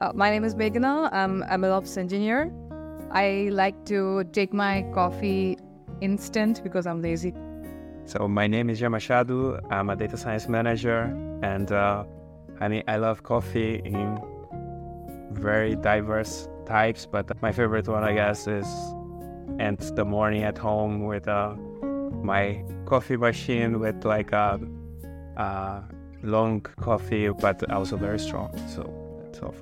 Uh, my name is Meghana. I'm a MLOps engineer. I like to take my coffee instant because I'm lazy. So my name is Jean Machado. I'm a data science manager, and uh, I mean I love coffee in very diverse types. But my favorite one, I guess, is end the morning at home with uh, my coffee machine with like a, a long coffee, but also very strong. So that's all.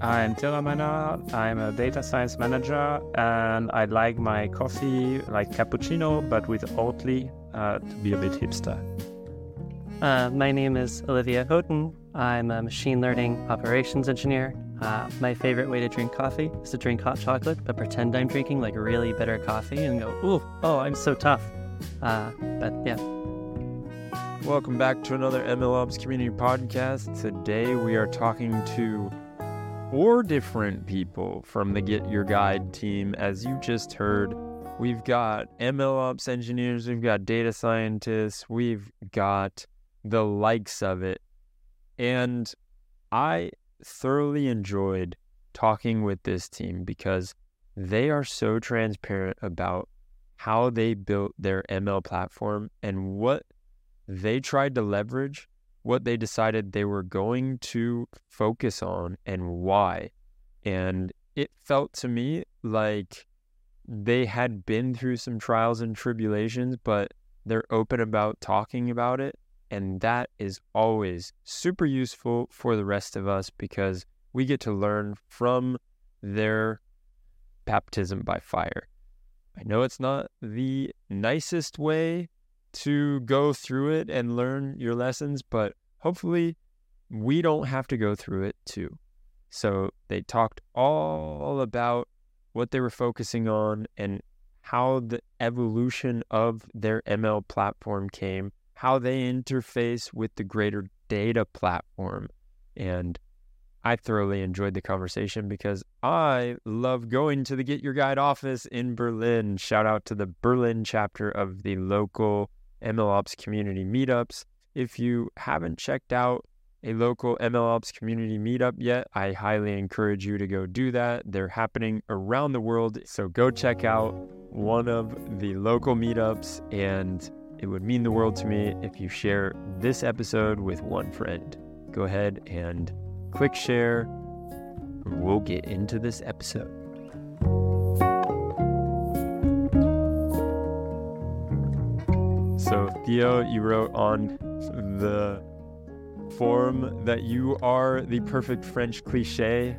I'm Theo Meynard. I'm a data science manager, and I like my coffee like cappuccino, but with Oatly uh, to be a bit hipster. Uh, my name is Olivia Houghton. I'm a machine learning operations engineer. Uh, my favorite way to drink coffee is to drink hot chocolate, but pretend I'm drinking like really bitter coffee and go, ooh, oh, I'm so tough. Uh, but yeah. Welcome back to another MLOps community podcast. Today we are talking to four different people from the Get Your Guide team. As you just heard, we've got MLOps engineers, we've got data scientists, we've got the likes of it. And I thoroughly enjoyed talking with this team because they are so transparent about how they built their ML platform and what they tried to leverage, what they decided they were going to focus on, and why. And it felt to me like they had been through some trials and tribulations, but they're open about talking about it and that is always super useful for the rest of us because we get to learn from their baptism by fire. I know it's not the nicest way to go through it and learn your lessons, but hopefully we don't have to go through it too. So they talked all about what they were focusing on and how the evolution of their ML platform came how they interface with the greater data platform. And I thoroughly enjoyed the conversation because I love going to the Get Your Guide office in Berlin. Shout out to the Berlin chapter of the local MLOps community meetups. If you haven't checked out a local MLOps community meetup yet, I highly encourage you to go do that. They're happening around the world. So go check out one of the local meetups and it would mean the world to me if you share this episode with one friend. Go ahead and click share. We'll get into this episode. So, Theo, you wrote on the form that you are the perfect French cliche.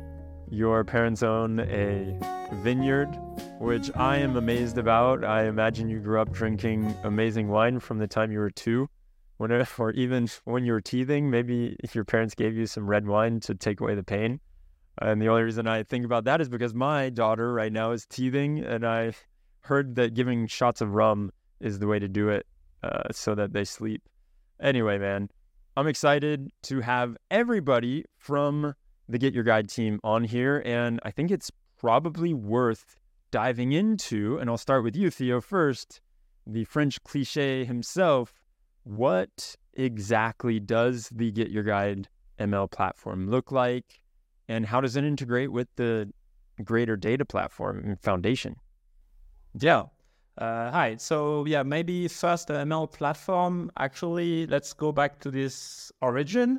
Your parents own a vineyard which I am amazed about. I imagine you grew up drinking amazing wine from the time you were two, whenever, or even when you were teething. Maybe if your parents gave you some red wine to take away the pain. And the only reason I think about that is because my daughter right now is teething, and I heard that giving shots of rum is the way to do it uh, so that they sleep. Anyway, man, I'm excited to have everybody from the Get Your Guide team on here, and I think it's probably worth diving into, and I'll start with you, Theo, first, the French cliche himself. What exactly does the Get Your Guide ML platform look like? And how does it integrate with the greater data platform and foundation? Yeah. Uh, hi. So, yeah, maybe first the ML platform. Actually, let's go back to this origin.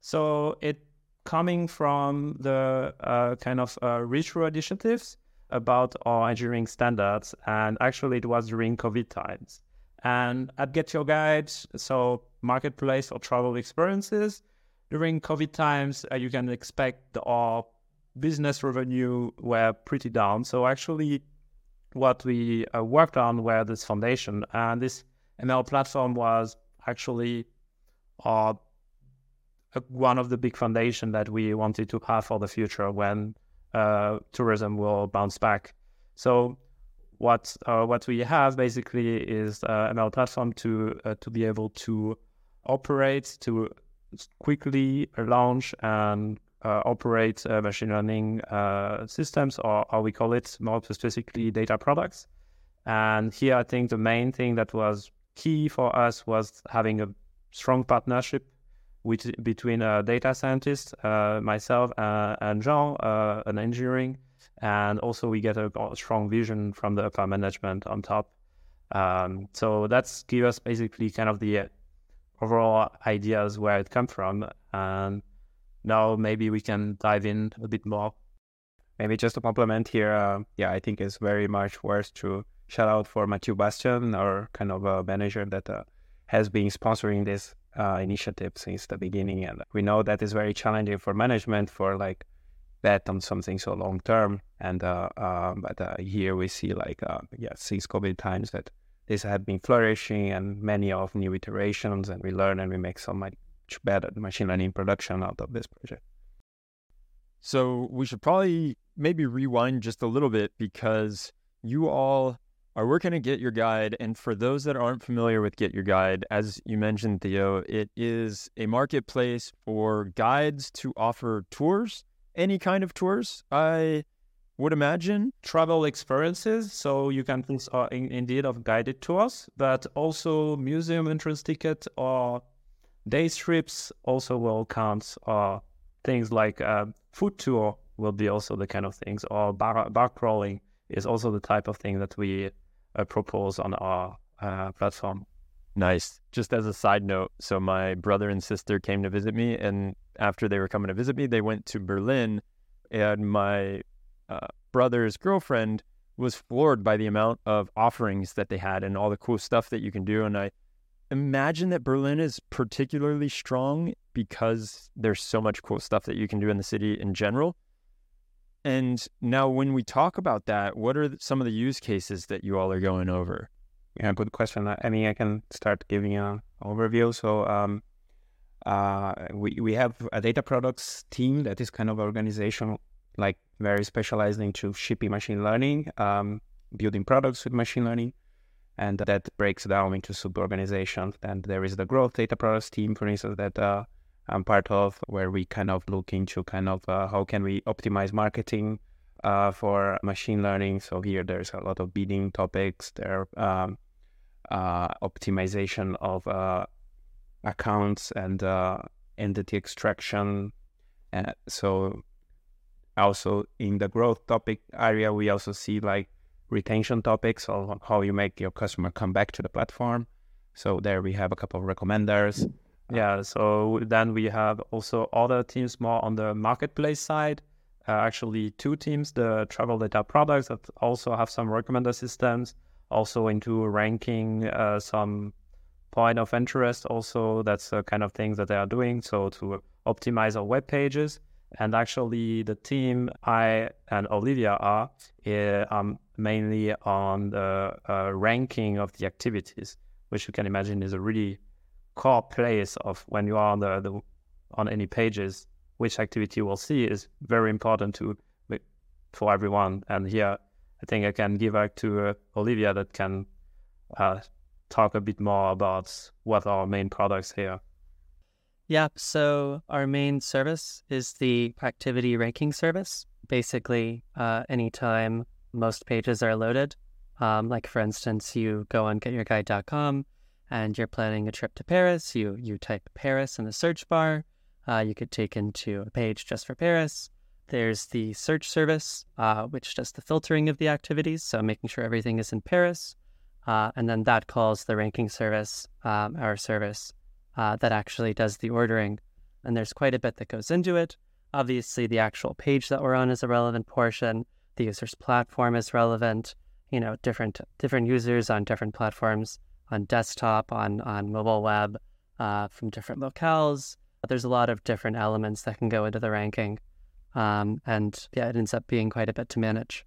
So, it coming from the uh, kind of uh, retro initiatives about our engineering standards. And actually, it was during COVID times. And at Get Your Guide, so marketplace for travel experiences, during COVID times, uh, you can expect our business revenue were pretty down. So actually, what we uh, worked on were this foundation, and this ML platform was actually uh, one of the big foundation that we wanted to have for the future when uh, tourism will bounce back. So what uh, what we have basically is uh, ML platform to uh, to be able to operate to quickly launch and uh, operate uh, machine learning uh, systems, or how we call it more specifically data products. And here, I think the main thing that was key for us was having a strong partnership which between a data scientist, uh, myself, uh, and Jean, uh, an engineering, and also we get a, a, strong vision from the upper management on top. Um, so that's give us basically kind of the overall ideas where it come from, and now maybe we can dive in a bit more. Maybe just to complement here, uh, yeah, I think it's very much worth to shout out for Mathieu Bastien, our kind of a manager that uh, has been sponsoring this uh, initiative since the beginning. And we know that is very challenging for management for like bet on something so long term. And uh, uh, but uh, here we see like yeah, since COVID times that this had been flourishing and many of new iterations, and we learn and we make so much better machine learning production out of this project. So we should probably maybe rewind just a little bit because you all are working at Get Your Guide. And for those that aren't familiar with Get Your Guide, as you mentioned, Theo, it is a marketplace for guides to offer tours, any kind of tours. I would imagine travel experiences. So you can think uh, in, indeed of guided tours, but also museum entrance ticket or day trips also will count. Or things like uh, food tour will be also the kind of things, or bar, bar crawling is also the type of thing that we uh, propose on our uh, platform. Nice. Just as a side note, so my brother and sister came to visit me, and after they were coming to visit me, they went to Berlin, and my uh, brother's girlfriend was floored by the amount of offerings that they had and all the cool stuff that you can do. And I imagine that Berlin is particularly strong because there's so much cool stuff that you can do in the city in general. And now, when we talk about that, what are some of the use cases that you all are going over? Yeah, good question. I mean, I can start giving an overview. So, um, uh, we we have a data products team that is kind of organization like very specialized into shipping machine learning, um, building products with machine learning, and that breaks down into sub organizations. And there is the growth data products team, for instance, that uh, I'm part of, where we kind of look into kind of uh, how can we optimize marketing uh, for machine learning. So here there's a lot of bidding topics. There um, uh, optimization of uh, accounts and uh, entity extraction. So also in the growth topic area, we also see like retention topics on how you make your customer come back to the platform. So there we have a couple of recommenders. Yeah, so then we have also other teams more on the marketplace side. Uh, actually, two teams, the travel data products that also have some recommender systems, also into ranking uh, some point of interest. Also, that's the kind of things that they are doing. So to optimize our web pages. And actually, the team I and Olivia are uh, um, mainly on the uh, ranking of the activities, which you can imagine is a really core place of when you are on the, the on any pages, which activity you will see is very important to for everyone. And here, I think I can give back to uh, Olivia that can uh, talk a bit more about what our main products here. Yeah, so our main service is the activity ranking service. Basically, uh, anytime most pages are loaded, um, like for instance, you go on getyourguide.com and you're planning a trip to Paris, you you type Paris in the search bar. Uh, you could take into a page just for Paris. There's the search service, uh, which does the filtering of the activities, so making sure everything is in Paris. Uh, and then that calls the ranking service, um, our service, uh, that actually does the ordering. And there's quite a bit that goes into it. Obviously, the actual page that we're on is a relevant portion. The user's platform is relevant. You know, different different users on different platforms on desktop, on on mobile web, uh, from different locales. There's a lot of different elements that can go into the ranking, um, and yeah, it ends up being quite a bit to manage.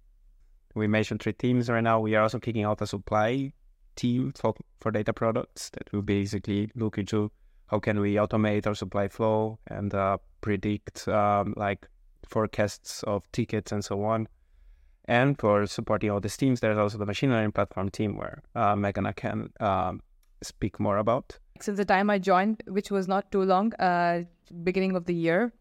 We mentioned three teams right now. We are also kicking out a supply team for, for data products that will basically look into how can we automate our supply flow and uh, predict um, like forecasts of tickets and so on. And for supporting all these teams, there's also the machine learning platform team where uh, Meghana can um, speak more about. Since the time I joined, which was not too long, uh, beginning of the year,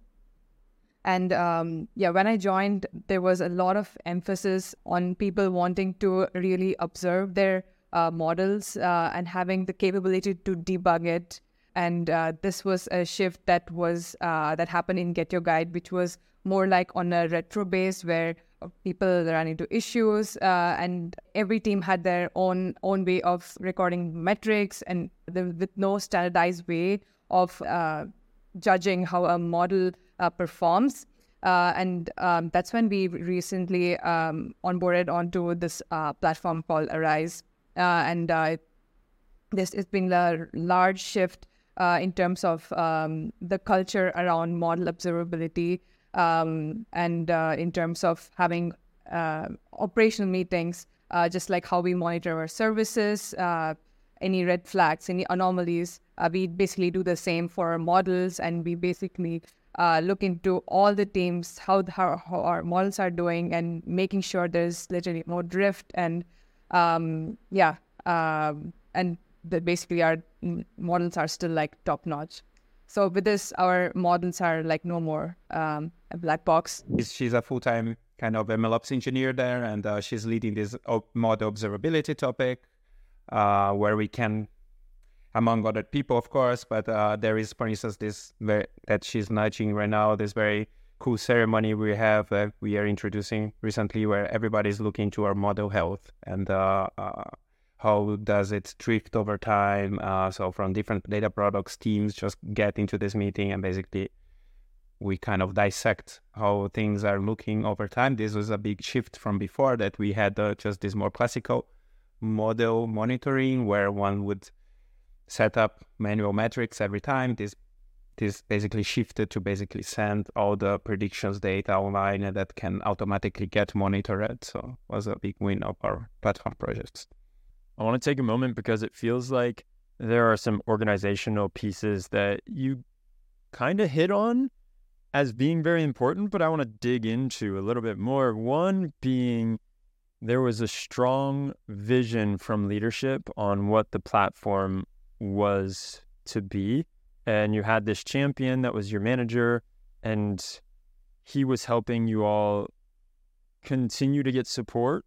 and um, yeah, when I joined, there was a lot of emphasis on people wanting to really observe their uh, models uh, and having the capability to debug it and uh, this was a shift that was uh, that happened in Get Your Guide, which was more like on a retro base where people ran into issues uh, and every team had their own own way of recording metrics and the, with no standardized way of uh, judging how a model uh, performs. Uh, and um, that's when we recently um, onboarded onto this uh, platform called Arize. Uh, and this has been a large shift in terms of um, the culture around model observability um, and uh, in terms of having uh, operational meetings, uh, just like how we monitor our services, uh, any red flags, any anomalies, uh, we basically do the same for our models, and we basically uh, look into all the teams, how, the, how, how our models are doing, and making sure there's literally no drift, and um, yeah, um, and the, basically our models are still like top notch. So with this, our models are like no more um, a black box. She's a full time kind of MLOps engineer there, and uh, she's leading this model observability topic, uh, where we can, among other people, of course, but uh, there is, for instance, this very, that she's nudging right now. This very cool ceremony we have that we are introducing recently, where everybody's looking to our model health and uh, uh, how does it drift over time? Uh, so from different data products teams just get into this meeting and basically we kind of dissect how things are looking over time. This was a big shift from before that we had uh, just this more classical model monitoring where one would set up manual metrics every time. This this basically shifted to basically send all the predictions data online and that can automatically get monitored. So was a big win of our platform projects. I want to take a moment because it feels like there are some organizational pieces that you kind of hit on as being very important, but I want to dig into a little bit more. One being there was a strong vision from leadership on what the platform was to be. And you had this champion that was your manager, and he was helping you all continue to get support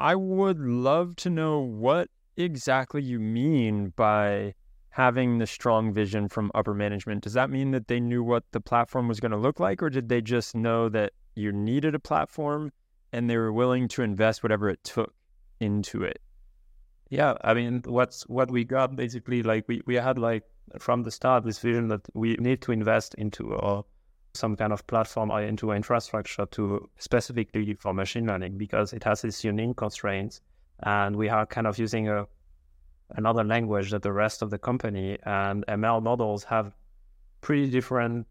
I would love to know what exactly you mean by having the strong vision from upper management. Does that mean that they knew what the platform was going to look like, or did they just know that you needed a platform and they were willing to invest whatever it took into it? Yeah, I mean, what's what we got basically like we, we had like from the start this vision that we need to invest into a some kind of platform or into infrastructure to specifically for machine learning because it has its unique constraints. And we are kind of using a another language that the rest of the company and ML models have pretty different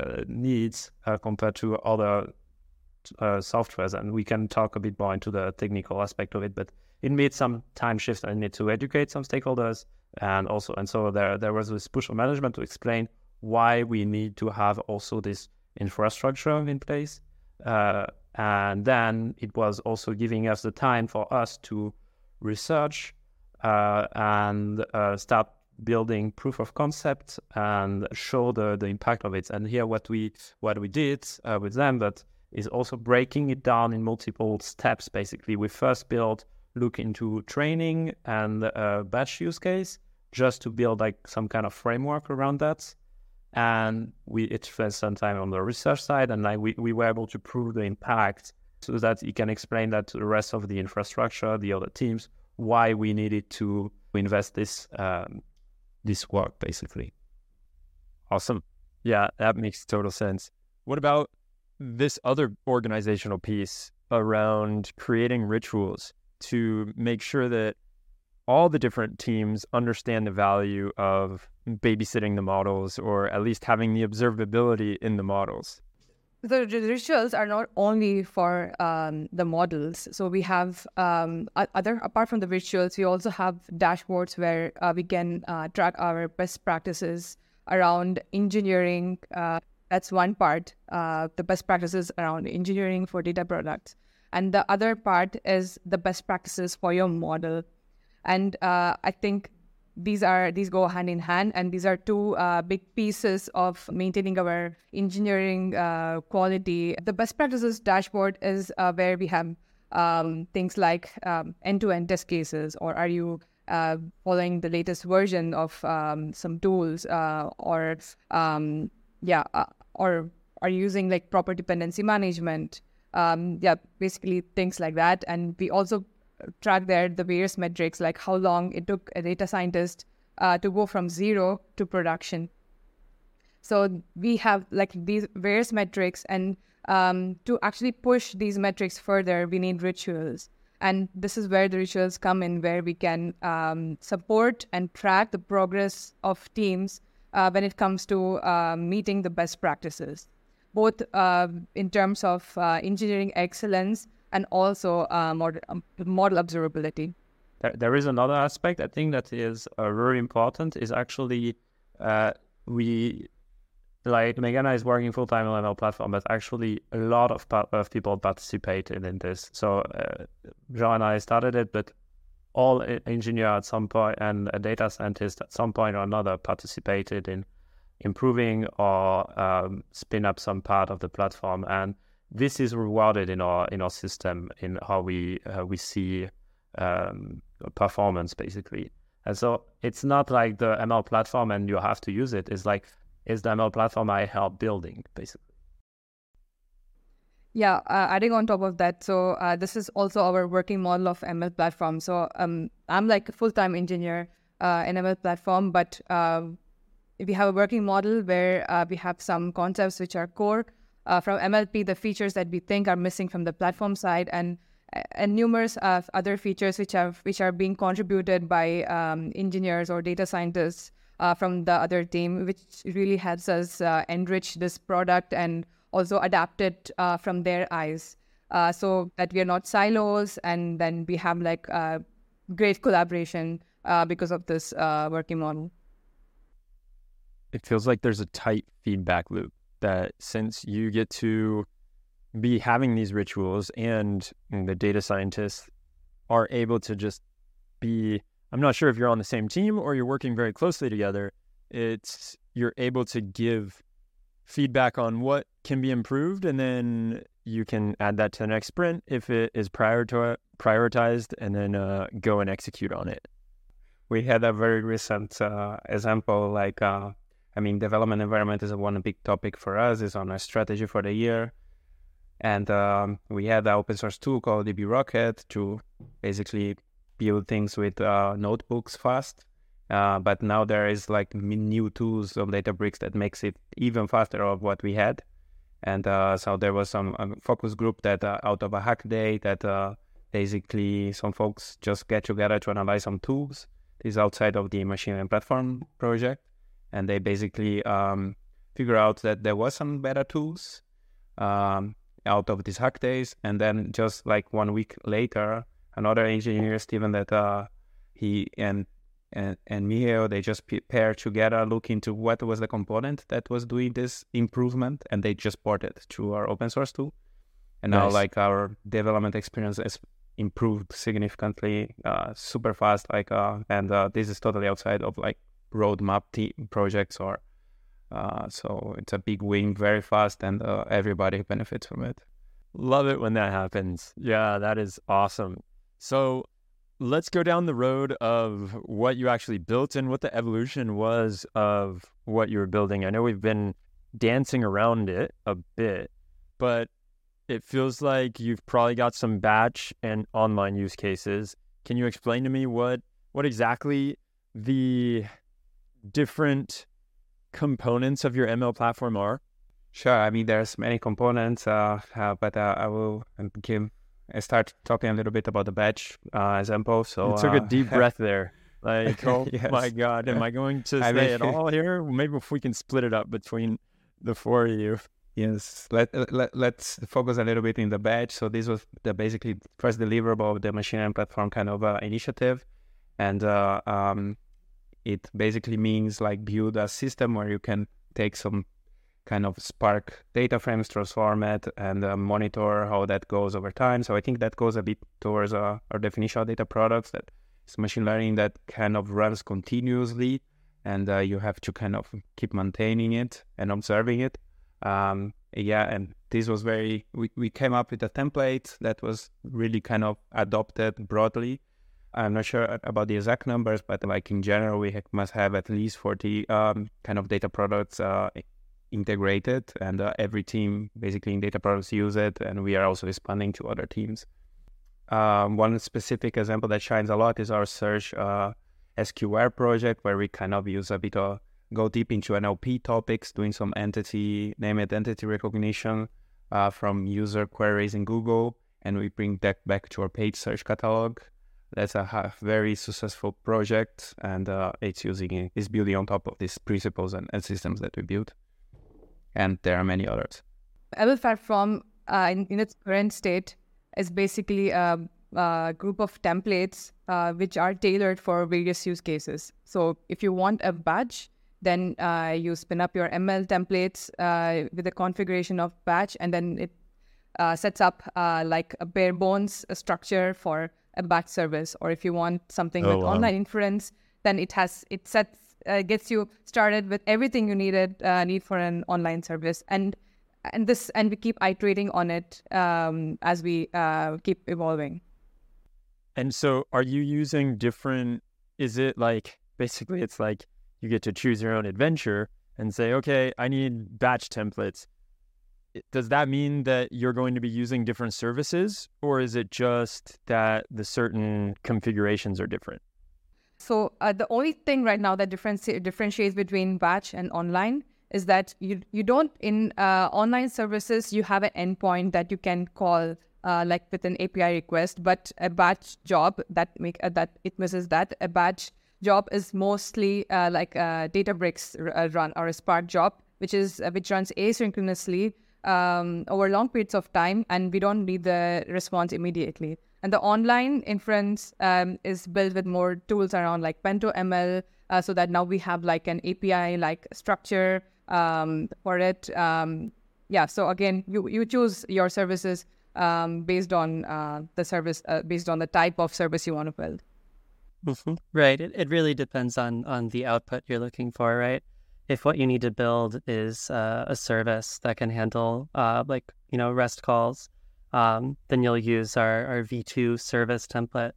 uh, needs uh, compared to other uh, softwares. And we can talk a bit more into the technical aspect of it but it made some time shift and need to educate some stakeholders. And also and so there there was this push of management to explain why we need to have also this infrastructure in place. Uh, and then it was also giving us the time for us to research uh, and uh, start building proof of concept and show the, the impact of it. And here, what we what we did uh, with them, but is also breaking it down in multiple steps. Basically, we first built look into training and uh, batch use case just to build like some kind of framework around that and we it spent some time on the research side and like we, we were able to prove the impact so that you can explain that to the rest of the infrastructure the other teams why we needed to invest this um, this work basically. Awesome. Yeah that makes total sense. What about this other organizational piece around creating rituals to make sure that all the different teams understand the value of babysitting the models or at least having the observability in the models? The rituals are not only for um, the models. So we have um, other, apart from the rituals, we also have dashboards where uh, we can uh, track our best practices around engineering. Uh, that's one part, uh, the best practices around engineering for data products. And the other part is the best practices for your model and uh, I think these are these go hand in hand. And these are two uh, big pieces of maintaining our engineering uh, quality. The best practices dashboard is uh, where we have um, things like um, end-to-end test cases or are you uh, following the latest version of um, some tools uh, or um, yeah uh, or are using like proper dependency management? Um, yeah basically things like that. And we also track there the various metrics like how long it took a data scientist uh, to go from zero to production. So we have like these various metrics and um, to actually push these metrics further we need rituals. And this is where the rituals come in, where we can um, support and track the progress of teams uh, when it comes to uh, meeting the best practices, both uh, in terms of uh, engineering excellence and also uh, model, um, model observability. There, there is another aspect I think that is uh, very important is actually we like Meghana is working full time on our platform, but actually a lot of, of people participated in this. So uh, Jean and I started it, but all engineer at some point and a data scientist at some point or another participated in improving or um, spin up some part of the platform, and this is rewarded in our in our system in how we uh, we see um, performance basically. And so it's not like the ML platform and you have to use it. It's like is the ML platform I help building, basically. Yeah, uh, adding on top of that, so uh, this is also our working model of ML platform. So um, I'm like a full-time engineer uh, in ML platform, but uh, we have a working model where uh, we have some concepts which are core uh, from MLP, the features that we think are missing from the platform side, and and numerous other features which have which are being contributed by um, engineers or data scientists uh, from the other team, which really helps us uh, enrich this product and also adapt it uh, from their eyes uh, so that we are not silos and then we have like uh, great collaboration uh, because of this working model. It feels like there's a tight feedback loop that since you get to be having these rituals and the data scientists are able to just be I'm not sure if you're on the same team or you're working very closely together. It's you're able to give feedback on what can be improved, and then you can add that to the next sprint if it is prior to prioritized, and then uh, go and execute on it. We had a very recent uh, example, like uh, I mean, development environment is one big topic for us. It's on our strategy for the year, and um, we had an open source tool called DB Rocket to basically build things with uh, notebooks fast. Uh, but now there is like new tools on Databricks that makes it even faster of what we had. And uh, so there was some um, focus group that uh, out of a hack day that uh, basically some folks just get together to analyze some tools. This is outside of the machine learning platform project, and they basically um, figure out that there was some better tools um, out of these hack days. And then just like one week later, another engineer, Steven, that uh, he and and and Mihail, they just paired together, look into what was the component that was doing this improvement, and they just ported to our open source tool. And nice. now, like our development experience has improved significantly, uh, super fast. Like, uh, and uh, this is totally outside of like roadmap team projects or. Uh, so it's a big win, very fast, and uh, everybody benefits from it. Love it when that happens. Yeah, that is awesome. So let's go down the road of what you actually built and what the evolution was of what you were building. I know we've been dancing around it a bit, but it feels like you've probably got some batch and online use cases. Can you explain to me what what exactly the different components of your ML platform are? Sure. I mean, there's many components, uh, uh, but uh, I will give I start talking a little bit about the batch uh, example. So you took a uh, deep breath there. Like, oh yes. my God, am I going to I say mean, it all here? Maybe if we can split it up between the four of you. Yes, let, let let's focus a little bit in the batch. So this was the basically first deliverable of the machine learning platform kind of uh, initiative, and uh, um, it basically means like build a system where you can take some kind of Spark data frames, transform it, and uh, monitor how that goes over time. So I think that goes a bit towards uh, our definition of data products that is machine learning that kind of runs continuously, and uh, you have to kind of keep maintaining it and observing it. Um, yeah, and this was very. We, we came up with a template that was really kind of adopted broadly. I'm not sure about the exact numbers, but like in general, we must have at least 40 um, kind of data products uh, integrated, and uh, every team basically in data products use it, and we are also expanding to other teams. Um, one specific example that shines a lot is our search uh, SQR project, where we kind of use a bit of go deep into NLP topics, doing some entity name identity recognition uh, from user queries in Google, and we bring that back to our page search catalog. That's a very successful project, and uh, it's using it's building on top of these principles and, and, systems that we built. And there are many others. ML platform uh, in, in, its current state is basically a, a group of templates uh, which are tailored for various use cases. So if you want a batch, then uh, you spin up your ML templates uh, with a configuration of batch, and then it uh, sets up like a bare bones structure for a batch service. Or if you want something oh, with wow. online inference, then it has it sets uh, gets you started with everything you needed uh, need for an online service, and and this and we keep iterating on it um, as we uh, keep evolving. And so, are you using different? Is it like basically it's like you get to choose your own adventure and say, okay, I need batch templates. Does that mean that you're going to be using different services, or is it just that the certain configurations are different? So uh, the only thing right now that differenti- differentiates between batch and online is that you you don't in uh, online services you have an endpoint that you can call uh, like with an API request, but a batch job that make uh, that it misses that a batch job is mostly uh, like a Databricks uh, run or a Spark job, which is uh, which runs asynchronously um, over long periods of time, and we don't need the response immediately. And the online inference um, is built with more tools around like BentoML, uh, so that now we have like an API like structure um, for it. Um, yeah. So again, you you choose your services um, based on uh, the service, uh, based on the type of service you want to build. Mm-hmm. Right. It, it really depends on on the output you're looking for, right? If what you need to build is uh, a service that can handle uh, like you know REST calls, um, then you'll use our, our V2 service template.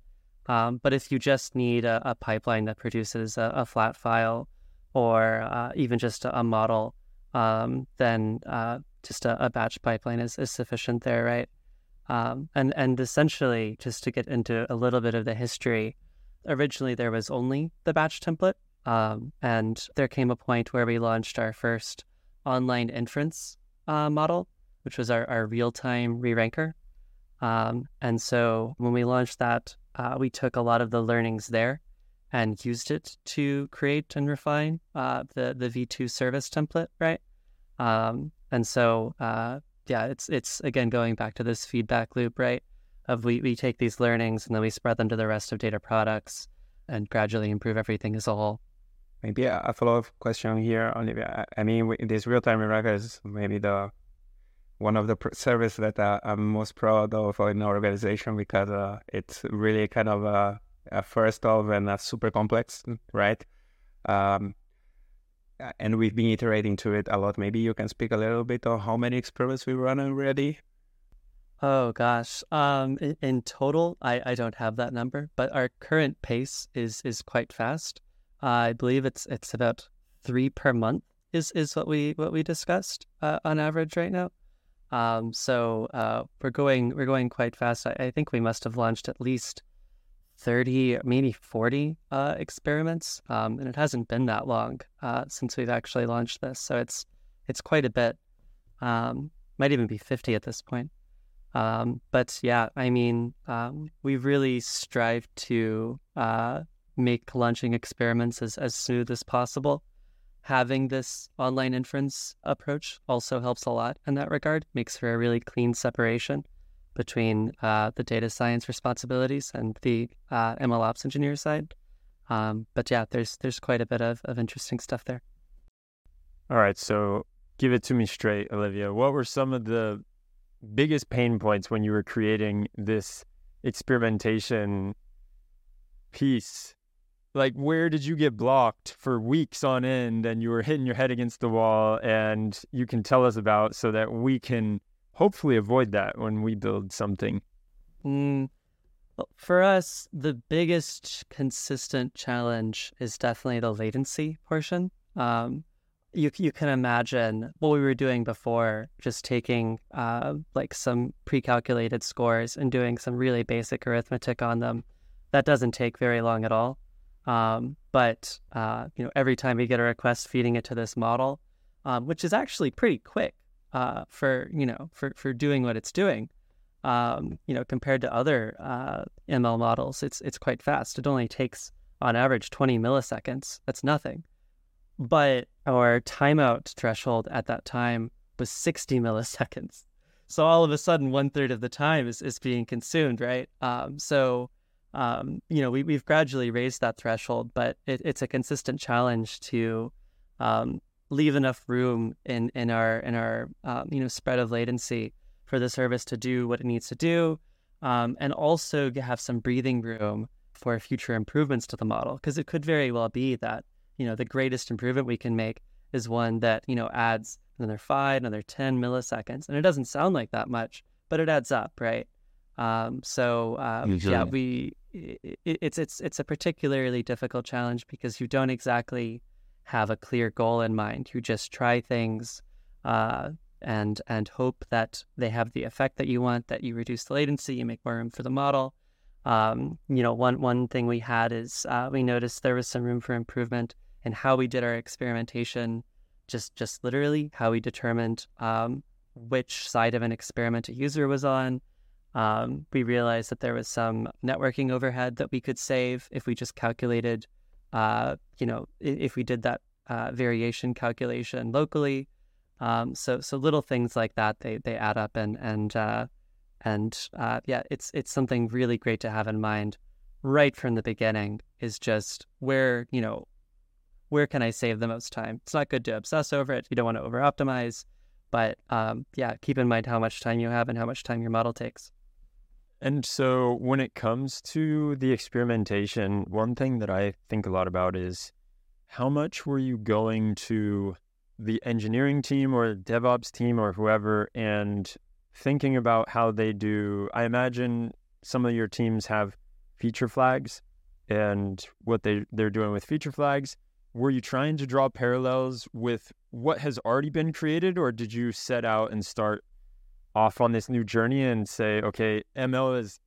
Um, but if you just need a, a pipeline that produces a, a flat file or uh, even just a, model, um, then uh, just a, a, batch pipeline is, is sufficient there, right? Um, and and essentially, just to get into a little bit of the history, originally there was only the batch template. Um, and there came a point where we launched our first online inference uh, model, which was our, our real time re ranker. Um, and so when we launched that, uh, we took a lot of the learnings there and used it to create and refine uh, the the V2 service template, right? Um, and so uh, yeah, it's it's again going back to this feedback loop, right? of we, we take these learnings and then we spread them to the rest of data products and gradually improve everything as a whole. Maybe a follow-up question here, Olivia. I mean, this real-time record is maybe the one of the pr- service that uh, I'm most proud of in our organization because uh, it's really kind of a, a, first of and a super complex, right? Um, and we've been iterating to it a lot. Maybe you can speak a little bit on how many experiments we run already Oh gosh. Um, in, in, total, I, I don't have that number, but our current pace is is quite fast. I believe it's it's about three per month is is what we what we discussed uh, on average right now. Um, so uh, we're going we're going quite fast. I, I, think we must have launched at least thirty, maybe forty uh, experiments, um, and it hasn't been that long uh, since we've actually launched this. So it's it's quite a bit. Um, might even be fifty at this point. Um, but yeah, I mean, um, we really strive to uh, make launching experiments as, as smooth as possible. Having this online inference approach also helps a lot in that regard, makes for a really clean separation between uh, the data science responsibilities and the uh, ML ops engineer side. Um, but yeah, there's there's quite a bit of, of interesting stuff there. All right, so give it to me straight, Olivia. What were some of the biggest pain points when you were creating this experimentation piece? Like, where did you get blocked for weeks on end and you were hitting your head against the wall and you can tell us about so that we can hopefully avoid that when we build something? Mm, For us, the biggest consistent challenge is definitely the latency portion. Um, you you can imagine what we were doing before, just taking uh, like some pre-calculated scores and doing some really basic arithmetic on them. That doesn't take very long at all. Um, but uh, you know, every time we get a request, feeding it to this model, um, which is actually pretty quick uh, for you know for for doing what it's doing. Um, you know, compared to other uh, ML models, it's it's quite fast. It only takes on average 20 milliseconds. That's nothing. But our timeout threshold at that time was 60 milliseconds. So all of a sudden, one third of the time is, is being consumed, right? Um, so, um, you know, we, we've gradually raised that threshold, but it, it's a consistent challenge to um, leave enough room in, in our in our um, you know spread of latency for the service to do what it needs to do, um, and also have some breathing room for future improvements to the model, because it could very well be that you know the greatest improvement we can make is one that you know adds another five, another ten milliseconds, and it doesn't sound like that much, but it adds up, right? Um, so um, yeah, we it's it's it's a particularly difficult challenge because you don't exactly have a clear goal in mind. You just try things uh, and and hope that they have the effect that you want, that you reduce the latency, you make more room for the model. Um, you know, one one thing we had is uh, we noticed there was some room for improvement in how we did our experimentation, just just literally how we determined um, which side of an experiment a user was on. Um, we realized that there was some networking overhead that we could save if we just calculated, uh, you know, if we did that uh, variation calculation locally. Um, so so little things like that they they add up and and uh, and uh, yeah, it's it's something really great to have in mind right from the beginning. Is just where you know where can I save the most time. It's not good to obsess over it. You don't want to over optimize, but um, yeah, keep in mind how much time you have and how much time your model takes. And so when it comes to the experimentation, one thing that I think a lot about is how much were you going to the engineering team or DevOps team or whoever and thinking about how they do. I imagine some of your teams have feature flags and what they, they're doing with feature flags. Were you trying to draw parallels with what has already been created, or did you set out and start off on this new journey and say, okay, ML is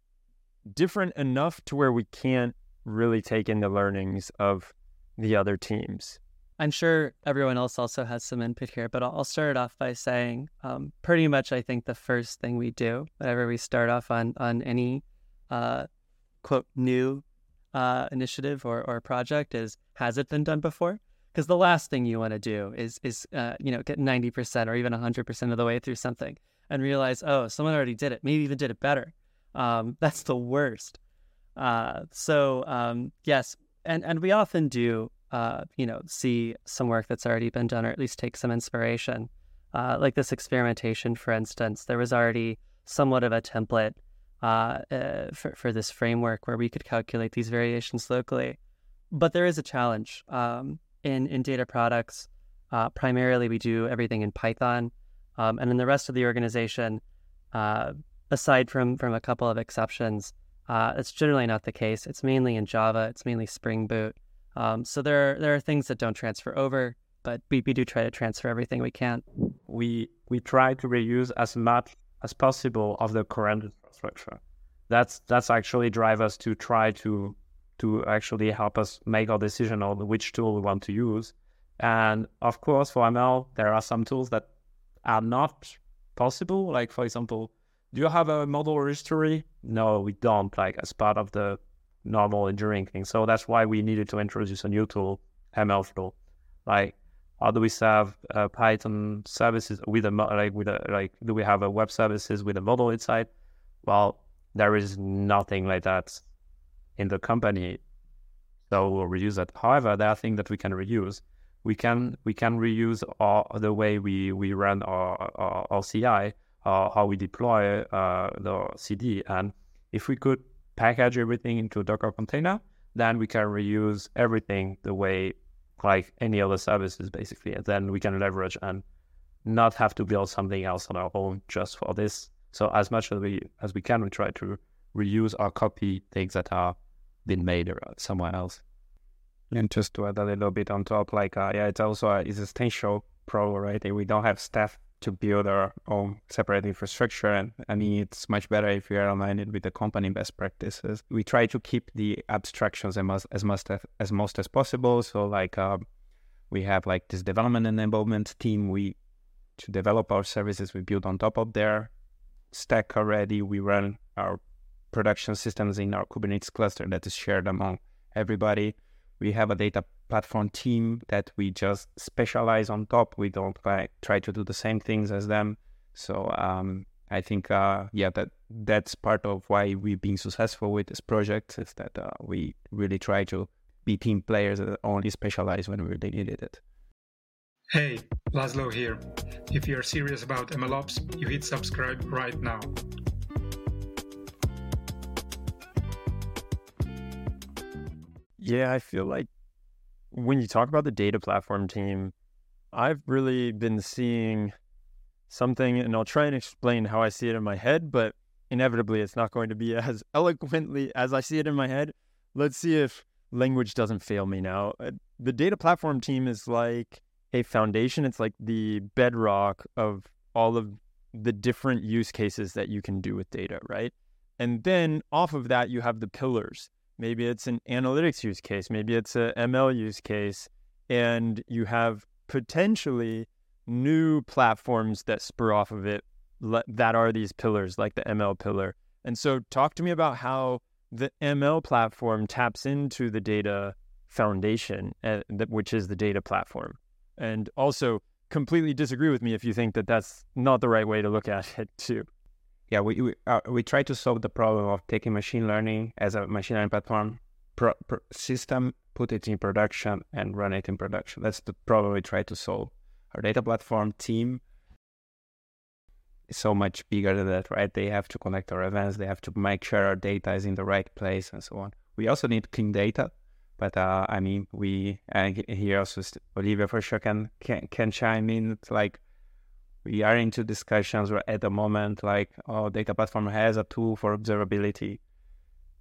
different enough to where we can't really take in the learnings of the other teams? I'm sure everyone else also has some input here, but I'll start off by saying um, pretty much I think the first thing we do whenever we start off on, on any uh, quote new uh, initiative or, or project is has it been done before? Because the last thing you want to do is is uh, you know get 90% or even 100% of the way through something and realize oh someone already did it maybe even did it better. Um, that's the worst. Uh, so um, yes, and and we often do uh, you know, see some work that's already been done or at least take some inspiration. Uh, like this experimentation, for instance, there was already somewhat of a template uh, uh, for, for this framework where we could calculate these variations locally. But there is a challenge. Um, in, in data products, uh, primarily we do everything in Python. Um, and in the rest of the organization, uh, aside from, from a couple of exceptions, it's generally not the case. It's mainly in Java, it's mainly Spring Boot. Um, so there there are things that don't transfer over, but we, we do try to transfer everything we can. We we try to reuse as much as possible of the current infrastructure. That's that's actually drive us to try to to actually help us make our decision on which tool we want to use. And of course, for ML, there are some tools that are not possible. Like for example, do you have a model registry? No, we don't. Like as part of the normal engineering thing. So that's why we needed to introduce a new tool, MLflow. Like, how do we serve uh, Python services with a like with a like do we have a web services with a model inside? Well, there is nothing like that in the company, so we'll reuse that. However, there are things that we can reuse. We can we can reuse all the way we we run our our, our CI, or how we deploy uh, the CD, and if we could package everything into a Docker container, then we can reuse everything the way like any other services basically. And then we can leverage and not have to build something else on our own just for this. So as much as we as we can, we try to reuse or copy things that are been made somewhere else. And just to add a little bit on top, like uh, yeah, it's also a existential problem, right? We don't have staff to build our own separate infrastructure, and I mean it's much better if we are aligned with the company best practices. We try to keep the abstractions as much as much as, as most as possible. So like uh, we have like this development and enablement team. We to develop our services we build on top of their stack already. We run our production systems in our Kubernetes cluster that is shared among everybody we have a data platform team that we just specialize on top. We don't like try to do the same things as them. So um, I think uh, yeah that that's part of why we've been successful with this project is that uh, we really try to be team players that only specialize when we really needed it. Hey, Laszlo here. If you're serious about MLOps, you hit subscribe right now. Yeah, I feel like when you talk about the data platform team, I've really been seeing something, and I'll try and explain how I see it in my head, but inevitably it's not going to be as eloquently as I see it in my head. Let's see if language doesn't fail me now. Uh, the data platform team is like a foundation, it's like the bedrock of all of the different use cases that you can do with data, right? And then off of that, you have the pillars. Maybe it's an analytics use case. Maybe it's a ML use case. And you have potentially new platforms that spur off of it that are these pillars, like the ML pillar. And so, talk to me about how the ML platform taps into the data foundation, eh, which is the data platform. And also, completely disagree with me if you think that that's not the right way to look at it, too yeah, we we, uh, we try to solve the problem of taking machine learning as a machine learning platform pro, pro system, put it in production, and run it in production. That's the problem we try to solve. Our data platform team is so much bigger than that, right? They have to connect our events, they have to make sure our data is in the right place, and so on. We also need clean data, but uh, I mean, we and here also Olivia for sure can can, can chime in. Like we are into discussions where at the moment like oh data platform has a tool for observability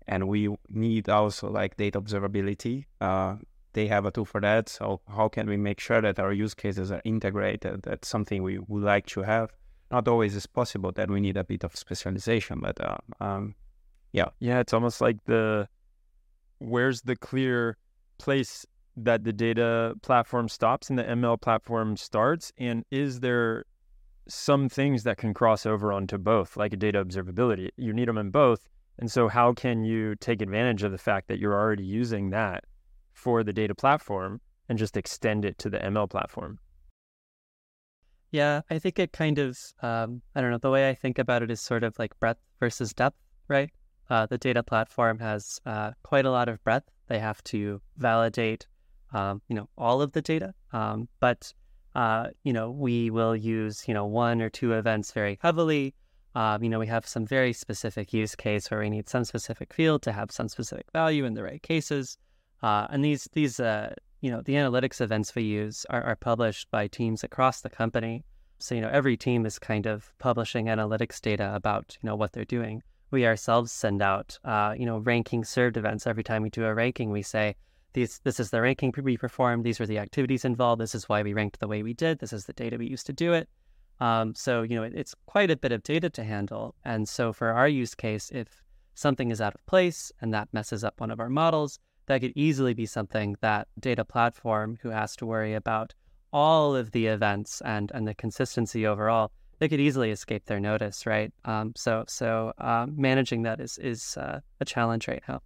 and we need also like data observability. Uh, they have a tool for that so how can we make sure that our use cases are integrated? That's something we would like to have. Not always is possible that we need a bit of specialization but uh, um, yeah. Yeah it's almost like the where's the clear place that the data platform stops and the ml platform starts and is there some things that can cross over onto both, like data observability. You need them in both. And so, how can you take advantage of the fact that you're already using that for the data platform and just extend it to the ML platform? Yeah, I think it kind of, um, I don't know, the way I think about it is sort of like breadth versus depth, right? Uh, the data platform has uh, quite a lot of breadth. They have to validate, um, you know, all of the data, um, but uh, you know, we will use, you know, one or two events very heavily. Um, you know, we have some very specific use case where we need some specific field to have some specific value in the right cases. Uh, and these, these, uh, you know, the analytics events we use are, are published by teams across the company. So, you know, every team is kind of publishing analytics data about, you know, what they're doing. We ourselves send out, uh, you know, ranking served events. Every time we do a ranking, we say, these, this is the ranking we performed. These were the activities involved. This is why we ranked the way we did. This is the data we used to do it. Um, so, you know, it, it's quite a bit of data to handle. And so for our use case, if something is out of place and that messes up one of our models, that could easily be something that data platform who has to worry about all of the events and, and the consistency overall, they could easily escape their notice, right? Um, so so um, managing that is is uh, a challenge right now.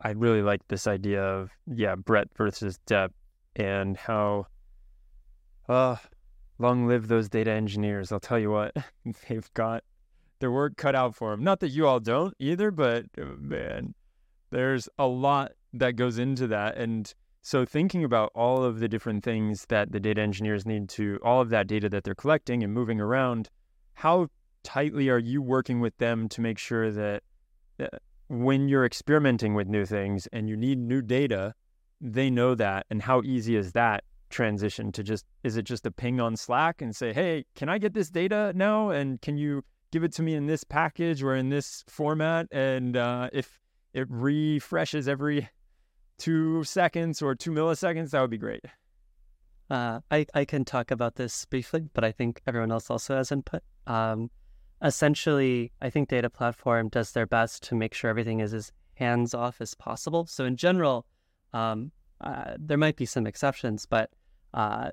I really like this idea of yeah breadth versus depth and how uh long live those data engineers. I'll tell you what, they've got their work cut out for them. Not that you all don't either, but uh, man, there's a lot that goes into that. And so thinking about all of the different things that the data engineers need to, all of that data that they're collecting and moving around, how tightly are you working with them to make sure that uh, when you're experimenting with new things and you need new data, they know that. And how easy is that transition to just, is it just a ping on Slack and say, hey, can I get this data now? And can you give it to me in this package or in this format. And uh, if it refreshes every two seconds or two milliseconds, that would be great. Uh, I, I can talk about this briefly, but I think everyone else also has input. Um, essentially, I think Data Platform does their best to make sure everything is as hands off as possible. So, in general, um, uh, there might be some exceptions, but uh,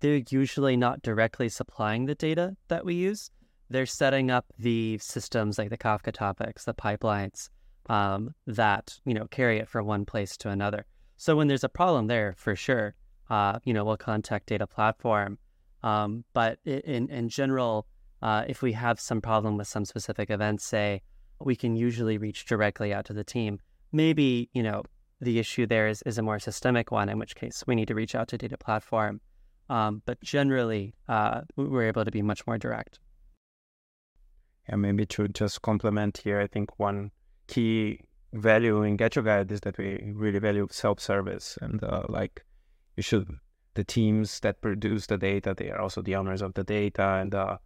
they're usually not directly supplying the data that we use. They're setting up the systems like the Kafka topics, the pipelines um, that you know carry it from one place to another. So when there's a problem there, for sure, uh, you know we'll contact data platform. Um, but in in general, uh, if we have some problem with some specific event, say we can usually reach directly out to the team. Maybe you know the issue there is, is a more systemic one, in which case we need to reach out to data platform. Um, but generally, uh, we're able to be much more direct. And maybe to just complement here, I think one key value in Get Your Guide is that we really value self-service and uh, like you should the teams that produce the data they are also the owners of the data and uh,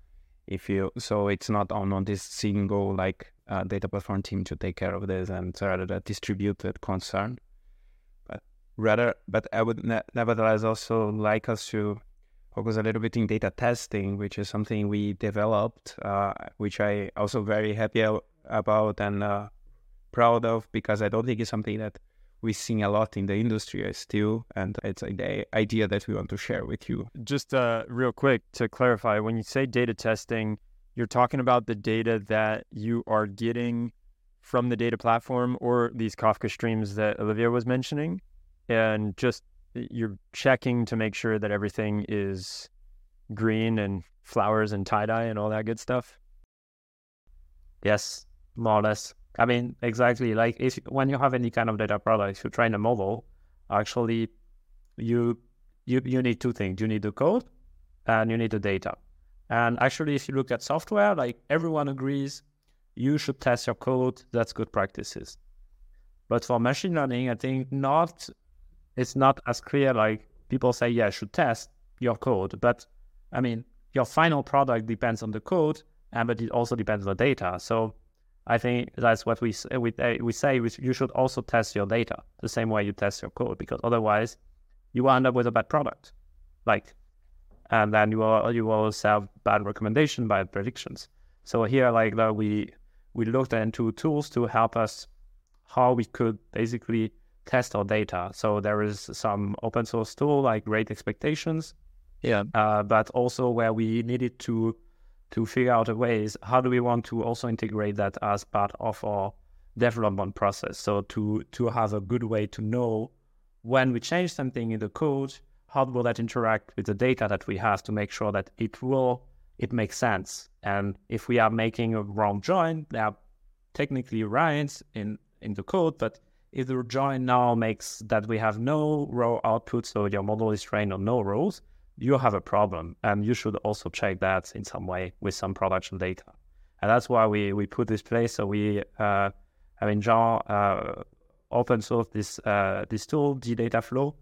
if you so it's not on on this single like uh, data platform team to take care of this and rather a distributed concern. But rather but i would ne- nevertheless also like us to focus a little bit in data testing which is something we developed uh, which i also very happy about and uh, proud of because i don't think it's something that we're seeing a lot in the industry still, and it's the idea that we want to share with you. Just uh, real quick to clarify, when you say data testing, you're talking about the data that you are getting from the data platform or these Kafka streams that Olivia was mentioning, and just you're checking to make sure that everything is green and flowers and tie dye and all that good stuff. Yes, more or less. I mean, exactly. Like if when you have any kind of data product, if you train a model, actually, you you you need two things. You need the code, and you need the data. And actually, if you look at software, like everyone agrees, you should test your code. That's good practices. But for machine learning, I think not. It's not as clear. Like people say, yeah, should test your code, but I mean, your final product depends on the code, and but it also depends on the data. So I think that's what we we we say. You should also test your data the same way you test your code, because otherwise, you will end up with a bad product, like, and then you will you will have bad recommendation, bad predictions. So here, like, that, we we looked into tools to help us how we could basically test our data. So there is some open source tool like Great Expectations, yeah, uh, but also where we needed to to figure out a ways how do we want to also integrate that as part of our development process. So to to have a good way to know when we change something in the code, how will that interact with the data that we have to make sure that it will it makes sense. And if we are making a wrong join, they are technically right in in the code, but if the join now makes that we have no row output, so your model is trained on no rows, you have a problem and you should also check that in some way with some production data. And that's why we we put this place. So we uh, i mean jean uh, open source this uh, this tool DDataFlow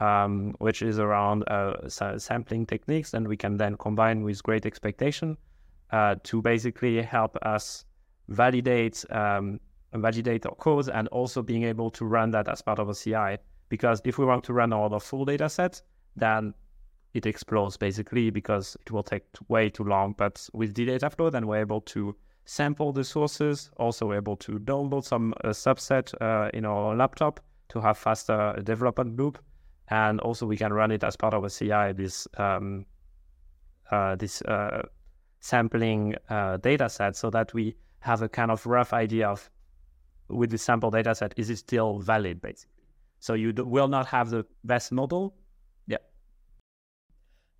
um, which is around uh, sampling techniques and we can then combine with great expectation uh, to basically help us validate um, validate our codes and also being able to run that as part of a ci because if we want to run all the full data set then it explodes basically because it will take way too long. But with DDataFlow, then we're able to sample the sources, also able to download some uh, subset uh, in our laptop to have faster development loop. And also we can run it as part of a CI, this um, uh, this uh, sampling uh, data set so that we have a kind of rough idea of with the sample data set, is it still valid basically? So you will not have the best model,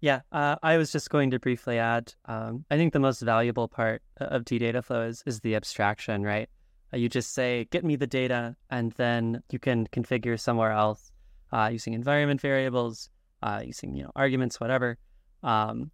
yeah, uh, I was just going to briefly add. Um, I think the most valuable part of DDataFlow is is the abstraction, right? Uh, you just say, "Get me the data," and then you can configure somewhere else uh, using environment variables, uh, using you know arguments, whatever. Um,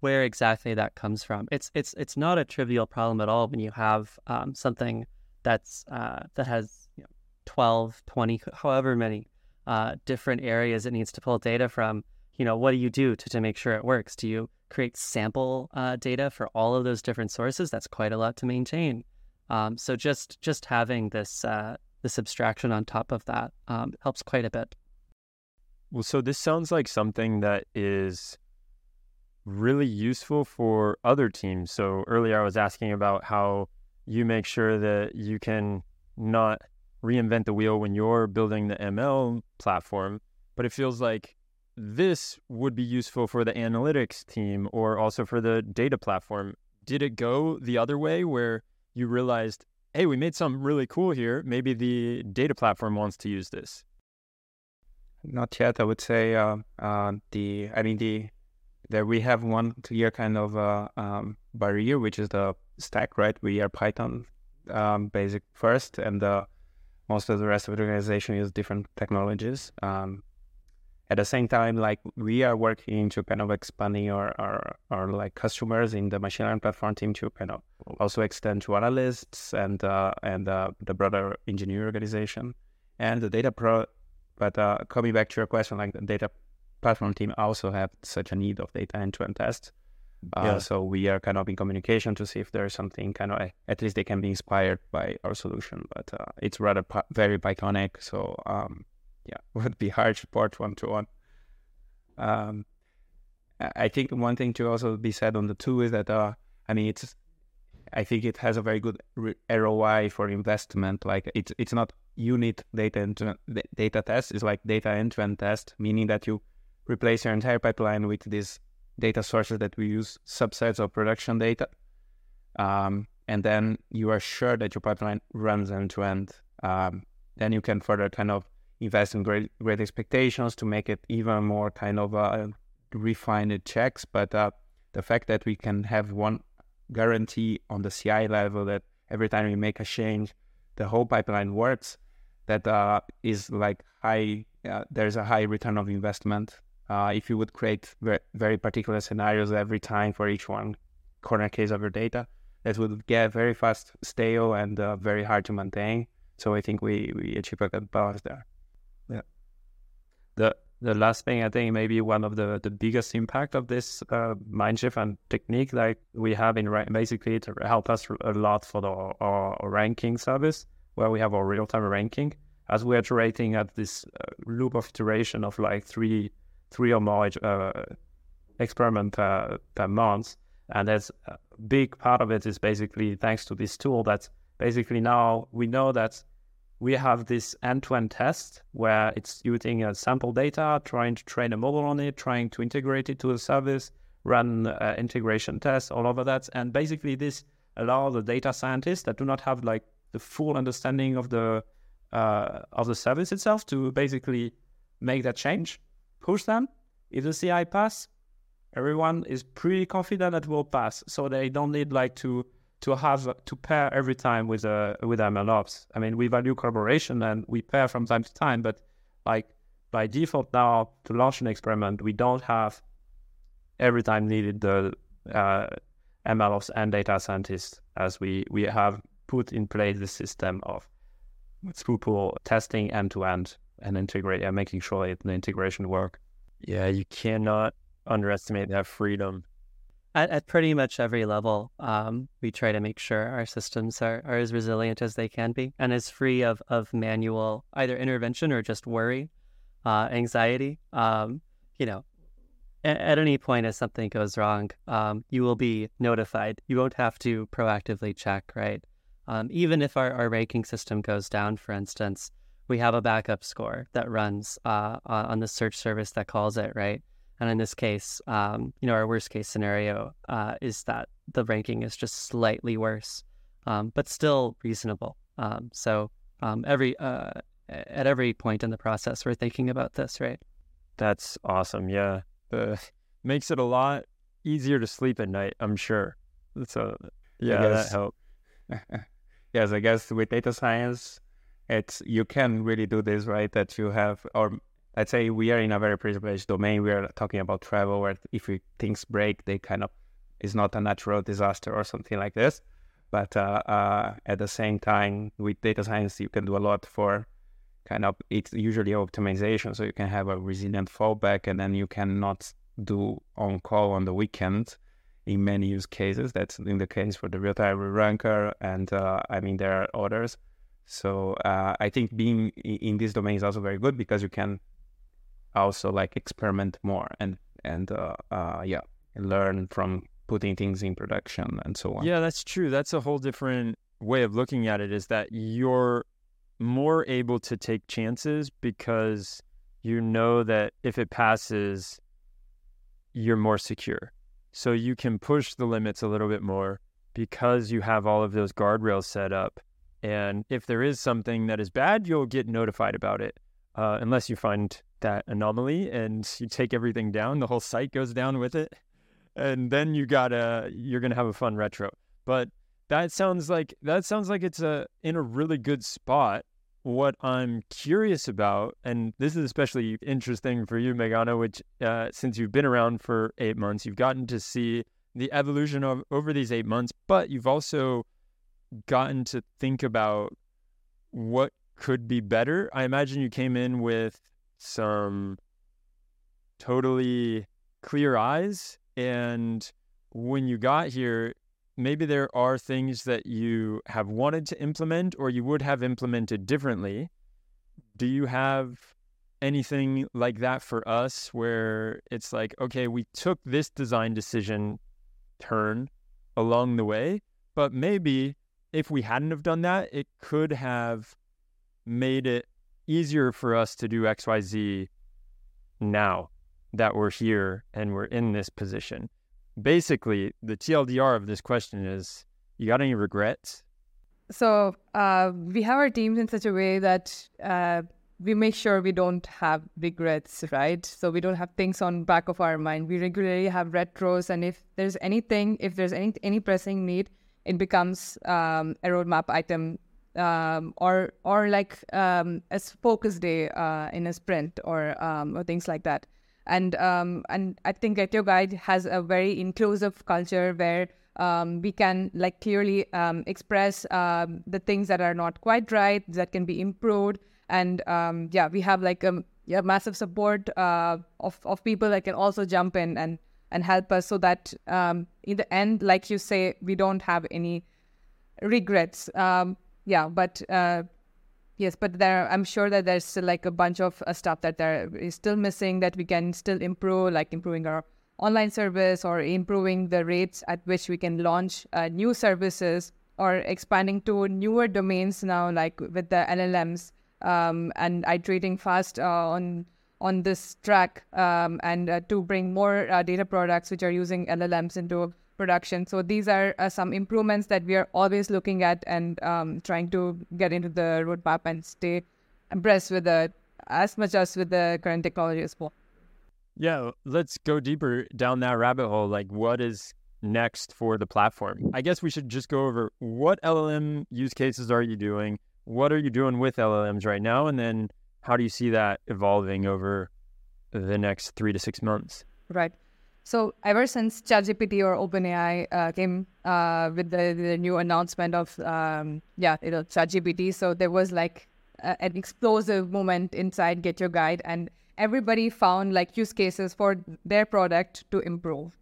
where exactly that comes from? It's it's it's not a trivial problem at all when you have um, something that's uh, that has you know, 12, 20, however many uh, different areas it needs to pull data from you know, what do you do to, to make sure it works? Do you create sample uh, data for all of those different sources, that's quite a lot to maintain. Um, so just just having this uh, this abstraction on top of that um, helps quite a bit. Well, so this sounds like something that is really useful for other teams. So earlier I was asking about how you make sure that you can not reinvent the wheel when you're building the ML platform, but it feels like this would be useful for the analytics team or also for the data platform. Did it go the other way where you realized, hey, we made something really cool here. Maybe the data platform wants to use this? Not yet. I would say uh, uh, the I mean the there we have one clear kind of uh, um, barrier, which is the stack, right? We are Python um, basic first, and most of the rest of the organization use different technologies. Um, at the same time, like we are working to kind of expanding our, our, our like customers in the machine learning platform team to kind of also extend to analysts and uh, and uh, the broader engineering organization and the data pro. But uh, coming back to your question, like the data platform team also have such a need of data end-to-end tests. Uh, yeah. So we are kind of in communication to see if there's something kind of at least they can be inspired by our solution. But uh, it's rather very Pythonic, so um, yeah, would be hard to port one to one. Um, I think one thing to also be said on the two is that uh, I mean it's I think it has a very good ROI for investment. Like it's it's not unit data end data test. It's like data end to end test, meaning that you replace your entire pipeline with these data sources that we use subsets of production data, um, and then you are sure that your pipeline runs end to end. Then you can further kind of invest in great great expectations to make it even more kind of uh, refined checks. But uh, the fact that we can have one guarantee on the CI level that every time we make a change, the whole pipeline works. That uh, is like high. Uh, there's a high return of investment. Uh, if you would create very, particular scenarios every time for each one corner case of your data, that would get very fast stale and uh, very hard to maintain. So I think we we achieve a good balance there the the last thing I think maybe one of the, the biggest impact of this uh, mind shift and technique like we have in basically to help us a lot for the our, our ranking service where we have our real time ranking. As we are iterating at this uh, loop of iteration of like three three or more uh, experiment per, per month and that's a big part of it is basically thanks to this tool that basically now we know that we have this end-to-end test where it's using a sample data, trying to train a model on it, trying to integrate it to a service, run uh, integration tests, all over that. And basically this allows the data scientists that do not have like the full understanding of the uh, of the service itself to basically make that change, push them. If the CI pass, everyone is pretty confident that will pass. So they don't need like to to have to pair every time with a with MLOps. I mean, we value collaboration and we pair from time to time, but like by default now to launch an experiment, we don't have every time needed the uh, MLOps and data scientists as we we have put in place the system of throughput testing end to end and integrate and making sure it, the integration work. Yeah, you cannot underestimate that freedom at, at pretty much every level, um, we try to make sure our systems are, are as resilient as they can be and as free of, of manual either intervention or just worry, uh, anxiety. Um, you know, at, at, any point as something goes wrong, um, you will be notified. You won't have to proactively check, right? Um, even if our, our ranking system goes down, for instance, we have a backup score that runs uh, on the search service that calls it, right? And in this case, um, you know, our worst case scenario uh, is that the ranking is just slightly worse, um, but still reasonable. Um, so um, every uh, at every point in the process, we're thinking about this, right? That's awesome. Yeah, uh, makes it a lot easier to sleep at night. I'm sure. So yeah, that helps. yes, I guess with data science, it's you can really do this, right? That you have or let's say we are in a very privileged domain. We are talking about travel, where if things break, they kind of is not a natural disaster or something like this. But uh, uh, at the same time, with data science, you can do a lot for kind of it's usually optimization. So you can have a resilient fallback, and then you cannot do on call on the weekend in many use cases. That's in the case for the real time ranker, and uh, I mean there are others. So uh, I think being in this domain is also very good because you can also like experiment more and and uh, uh, yeah learn from putting things in production and so on. Yeah, that's true. That's a whole different way of looking at it. Is that you're more able to take chances because you know that if it passes, you're more secure. So you can push the limits a little bit more because you have all of those guardrails set up. And if there is something that is bad, you'll get notified about it. Uh, unless you find that anomaly and you take everything down, the whole site goes down with it. And then you gotta, you're gonna have a fun retro. But that sounds like that sounds like it's a in a really good spot. What I'm curious about, and this is especially interesting for you, Meghana, which uh, since you've been around for eight months, you've gotten to see the evolution of over these eight months, but you've also gotten to think about what could be better. I imagine you came in with some totally clear eyes, and when you got here, maybe there are things that you have wanted to implement or you would have implemented differently. Do you have anything like that for us where it's like, okay, we took this design decision turn along the way, but maybe if we hadn't have done that, it could have made it easier for us to do XYZ now that we're here and we're in this position basically, the TLDR of this question is you got any regrets? So uh, we have our teams in such a way that uh, we make sure we don't have regrets, right? So we don't have things on back of our mind. We regularly have retros, and if there's anything, if there's any any pressing need, it becomes um, a roadmap item, um, or or like um, a focus day uh, in a sprint, or um, or things like that and um, and I think Get Your Guide has a very inclusive culture where um, we can like clearly um, express um, the things that are not quite right that can be improved, and um, yeah, we have like a yeah, massive support uh, of of people that can also jump in and and help us so that um, in the end, like you say, we don't have any regrets. Yeah, but uh, Yes, but there, I'm sure that there's still like a bunch of uh, stuff that there is still missing that we can still improve, like improving our online service or improving the rates at which we can launch uh, new services or expanding to newer domains now, like with the LLMs um, and iterating fast uh, on on this track um, and uh, to bring more uh, data products which are using LLMs into production. So these are uh, some improvements that we are always looking at and um, trying to get into the roadmap and stay abreast with the as much as with the current technology as well. Yeah, let's go deeper down that rabbit hole. Like, what is next for the platform? I guess we should just go over what LLM use cases are you doing? What are you doing with LLMs right now? And then how do you see that evolving over the next three to six months? Right. So ever since ChatGPT or OpenAI uh, came uh, with the, the, new announcement of um, yeah, you know, ChatGPT, so there was like a, an explosive moment inside Get Your Guide, and everybody found like use cases for their product to improve.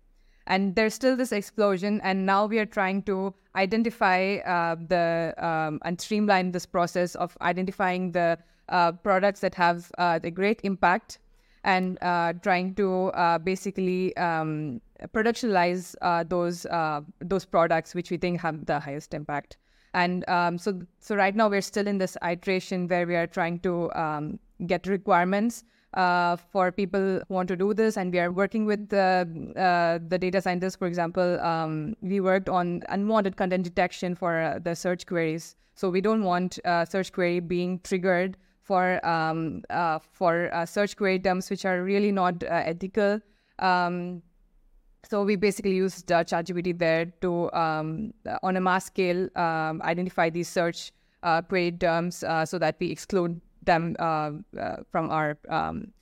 And there's still this explosion, and now we are trying to identify uh, the um, and streamline this process of identifying the uh, products that have uh, the great impact and uh, trying to uh, basically um, uh, those those products which we think have the highest impact. And um, so, so right now we're still in this iteration where we are trying to um, get requirements uh, for people who want to do this, and we are working with the uh, the data scientists. For example, um, we worked on unwanted content detection for uh, the search queries. So we don't want a search query being triggered for um, uh, for uh, search query terms which are really not uh, ethical. Um, so we basically used uh, ChatGPT there to, um, on a mass scale, um, identify these search uh, query terms uh, so that we exclude them from our um,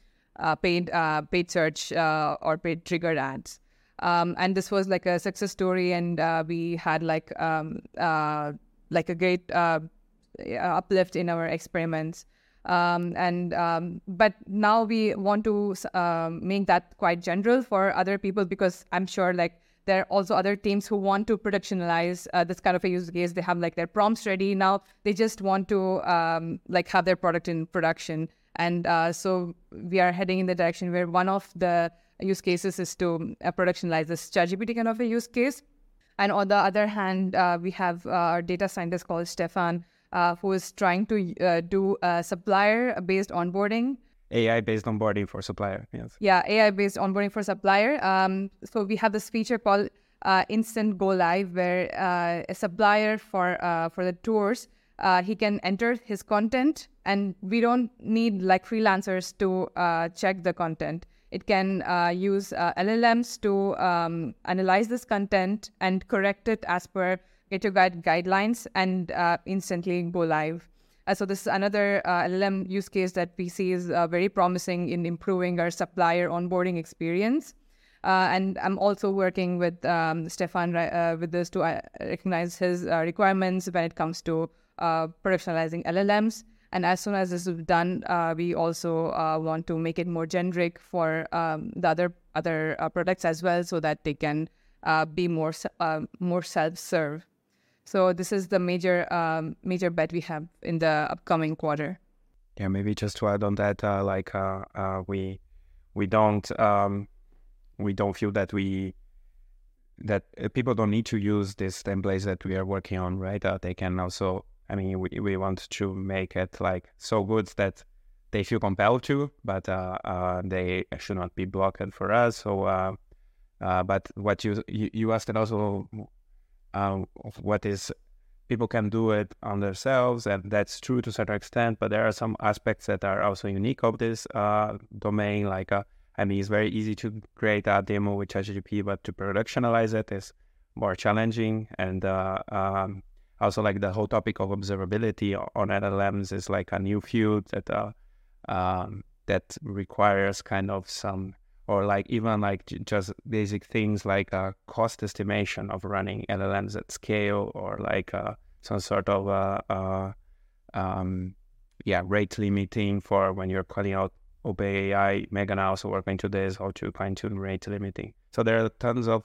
paid paid search or paid triggered ads. Um, and this was like a success story, and we had like like a great uplift in our experiments. Um, and um, but now we want to um, make that quite general for other people because I'm sure like there are also other teams who want to productionalize uh, this kind of a use case. They have like their prompts ready now. They just want to um, like have their product in production. And uh, so we are heading in the direction where one of the use cases is to uh, productionalize this ChatGPT kind of a use case. And on the other hand, uh, we have uh, our data scientist called Stefan, uh, who is trying to uh, do supplier-based onboarding. AI-based onboarding for supplier, yes. Yeah, AI-based onboarding for supplier. Um, so we have this feature called uh, Instant Go Live, where uh, a supplier for uh, for the tours, he can enter his content, and we don't need like freelancers to check the content. It can use LLMs to um, analyze this content and correct it as per get your guide guidelines and uh, instantly go live. Uh, so this is another uh, LLM use case that we see is uh, very promising in improving our supplier onboarding experience. Uh, and I'm also working with um, Stefan uh, with this to recognize his requirements when it comes to productionalizing LLMs. And as soon as this is done, we also want to make it more generic for um, the other other products as well, so that they can be more more self-serve. So this is the major um, major bet we have in the upcoming quarter. Yeah, maybe just to add on that, uh, like uh, uh, we we don't um, we don't feel that we that uh, people don't need to use these templates that we are working on, right? Uh, they can also. I mean, we we want to make it like so good that they feel compelled to, but uh, they should not be blocked for us. So, but what you you, you asked and also um, what is people can do it on themselves, and that's true to a certain extent. But there are some aspects that are also unique of this uh, domain. Like, uh, I mean, it's very easy to create a demo with ChatGPT, but to productionalize it is more challenging. And uh, um, also, like the whole topic of observability on LLMs is like a new field that uh, um, that requires kind of some or like even like just basic things like a cost estimation of running LLMs at scale or like uh, some sort of uh, uh, um, yeah rate limiting for when you're calling out OpenAI. Meghana also working to this how to fine tune rate limiting. So there are tons of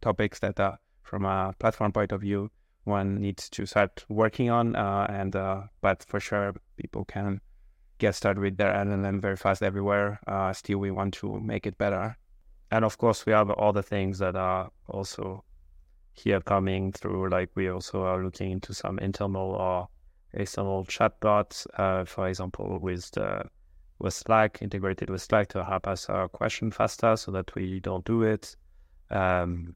topics that uh, from a platform point of view one needs to start working on uh, and uh, but for sure people can get started with their LLM very fast everywhere. Uh, still, we want to make it better. And of course, we have all the things that are also here coming through. Like we also are looking into some internal or external chatbots, uh, for example, with the with Slack integrated with Slack to help us uh, question faster, so that we don't do it. Um,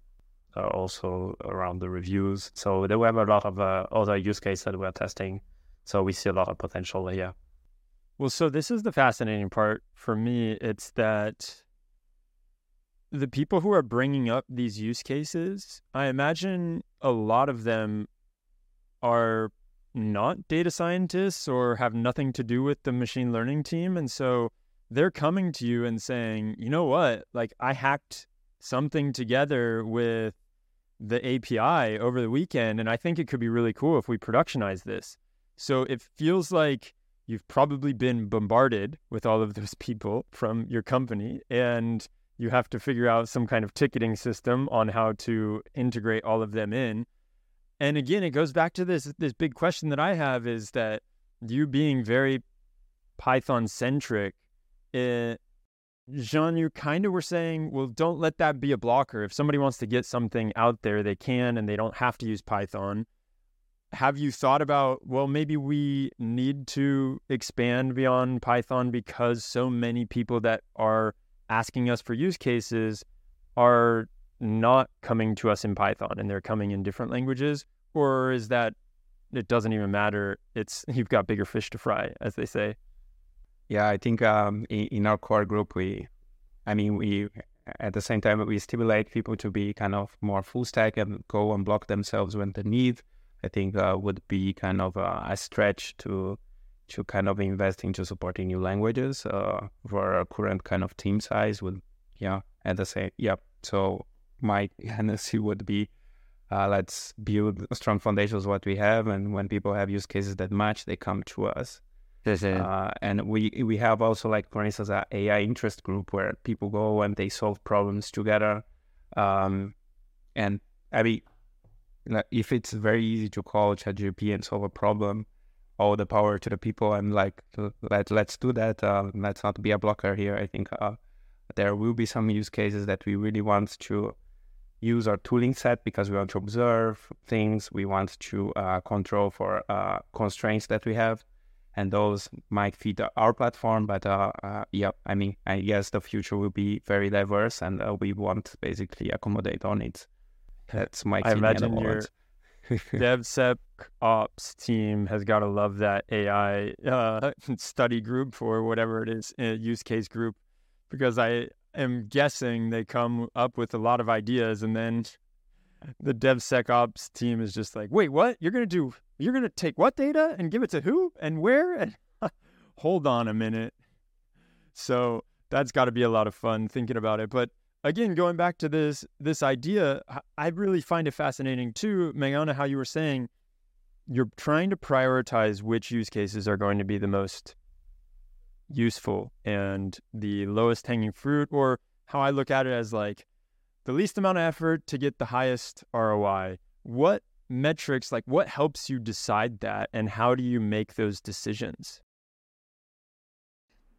uh, also around the reviews. So there were a lot of uh, other use cases that we're testing. So we see a lot of potential here. Well, so this is the fascinating part for me. It's that the people who are bringing up these use cases, I imagine a lot of them are not data scientists or have nothing to do with the machine learning team. And so they're coming to you and saying, you know what, like I hacked something together with the API over the weekend, and I think it could be really cool if we productionize this. So it feels like you've probably been bombarded with all of those people from your company and you have to figure out some kind of ticketing system on how to integrate all of them in. And again it goes back to this this big question that i have is that you being very python centric eh, jean you kind of were saying well don't let that be a blocker. If somebody wants to get something out there they can and they don't have to use python have you thought about well maybe we need to expand beyond python because so many people that are asking us for use cases are not coming to us in python and they're coming in different languages? Or is that it doesn't even matter it's you've got bigger fish to fry as they say? Yeah i think um, in, in our core group we i mean we at the same time we stimulate people to be kind of more full stack and go and block themselves when they need I think uh, would be kind of a, a, stretch to to kind of invest into supporting new languages uh, for our current kind of team size. Would yeah, at the same yeah. So my tendency would be uh, let's build strong foundations what we have, and when people have use cases that match, they come to us. Uh, and we we have also like for instance a AI interest group where people go and they solve problems together. Um, and I mean, if it's very easy to call ChatGPT and solve a problem, all the power to the people. And like let let's do that. Uh, let's not be a blocker here. I think uh, there will be some use cases that we really want to use our tooling set because we want to observe things. We want to uh, control for uh, constraints that we have and those might fit our platform. But uh, uh, yeah, I mean, I guess the future will be very diverse, and we want basically accommodate on it. That's my. I imagine your DevSecOps team has got to love that AI uh, study group or whatever it is, uh, use case group, because I am guessing they come up with a lot of ideas, and then the DevSecOps team is just like, "Wait, what? You're gonna do you're going to take what data and give it to who and where? And hold on a minute. So that's got to be a lot of fun thinking about it. But again, going back to this this idea, I really find it fascinating too, Meghana, how you were saying you're trying to prioritize which use cases are going to be the most useful and the lowest hanging fruit, or how I look at it as like the least amount of effort to get the highest ROI. What metrics, like what helps you decide that and how do you make those decisions?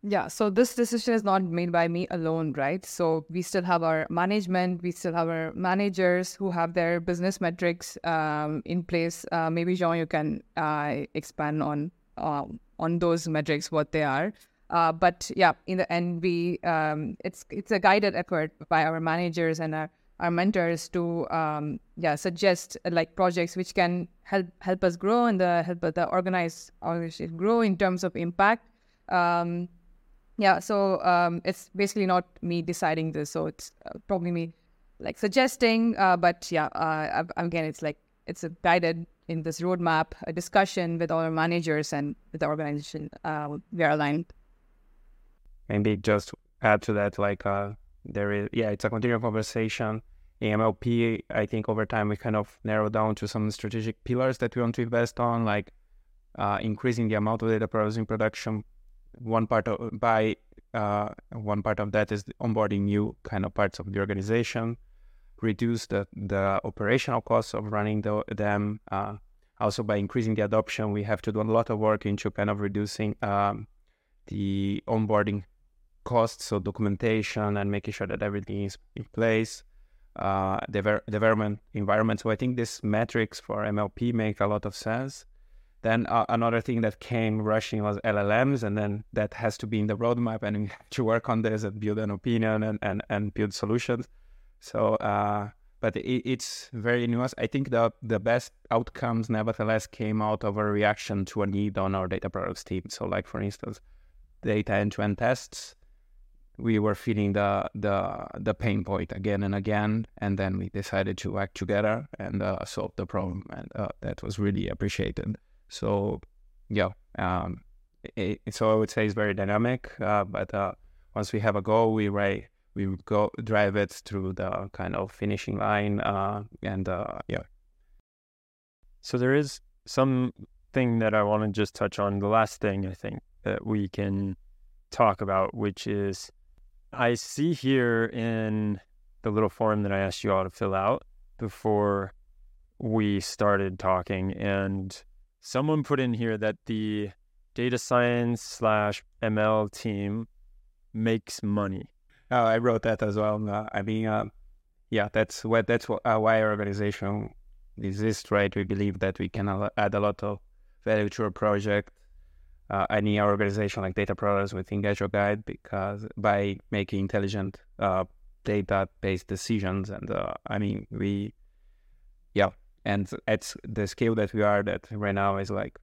Yeah, so this decision is not made by me alone, right? So we still have our management, we still have our managers who have their business metrics um, in place. Uh, maybe Jean, you can uh, expand on um, on those metrics, what they are. Uh, but yeah, in the end, we um, it's it's a guided effort by our managers and our our mentors to um, yeah suggest uh, like projects which can help help us grow and the help the organize organization grow in terms of impact. Yeah, so um, it's basically not me deciding this, so it's uh, probably me like suggesting. Uh, but yeah, uh, again, it's like it's a guided in this roadmap, a discussion with all our managers and with the organization. Uh, we are aligned. Maybe just add to that, like uh, there is, yeah, it's a continual conversation MLP, I think over time we kind of narrow down to some strategic pillars that we want to invest on, like uh, increasing the amount of data processing production. One part of by uh, one part of that is onboarding new kind of parts of the organization, reduce the the operational costs of running the, them. Uh, also, by increasing the adoption, we have to do a lot of work into kind of reducing um, the onboarding costs, so documentation and making sure that everything is in place uh, development environment. So I think these metrics for MLP make a lot of sense. Then uh, another thing that came rushing was LLMs, and then that has to be in the roadmap, and we have to work on this and build an opinion and, and, and build solutions. So, uh, but it, it's very nuanced. I think the the best outcomes, nevertheless, came out of a reaction to a need on our data products team. So, like for instance, data end-to-end tests we were feeling the the the pain point again and again, and then we decided to act together and uh, solve the problem, and uh, that was really appreciated. So, yeah, um, it, so I would say it's very dynamic, uh, but uh, once we have a goal, we write, we go drive it through the kind of finishing line, uh, and uh, yeah. So there is something that I want to just touch on. The last thing I think that we can talk about, which is I see here in the little form that I asked you all to fill out before we started talking, and someone put in here that the data science slash ML team makes money. Oh, I wrote that as well. Uh, I mean, uh, yeah, that's what that's what, uh, why our organization exists, right? We believe that we can add a lot of value to a project uh, any our organization like data products within Get Your Guide because by making intelligent uh, data-based decisions, and uh, I mean we, and at the scale that we are, that right now is like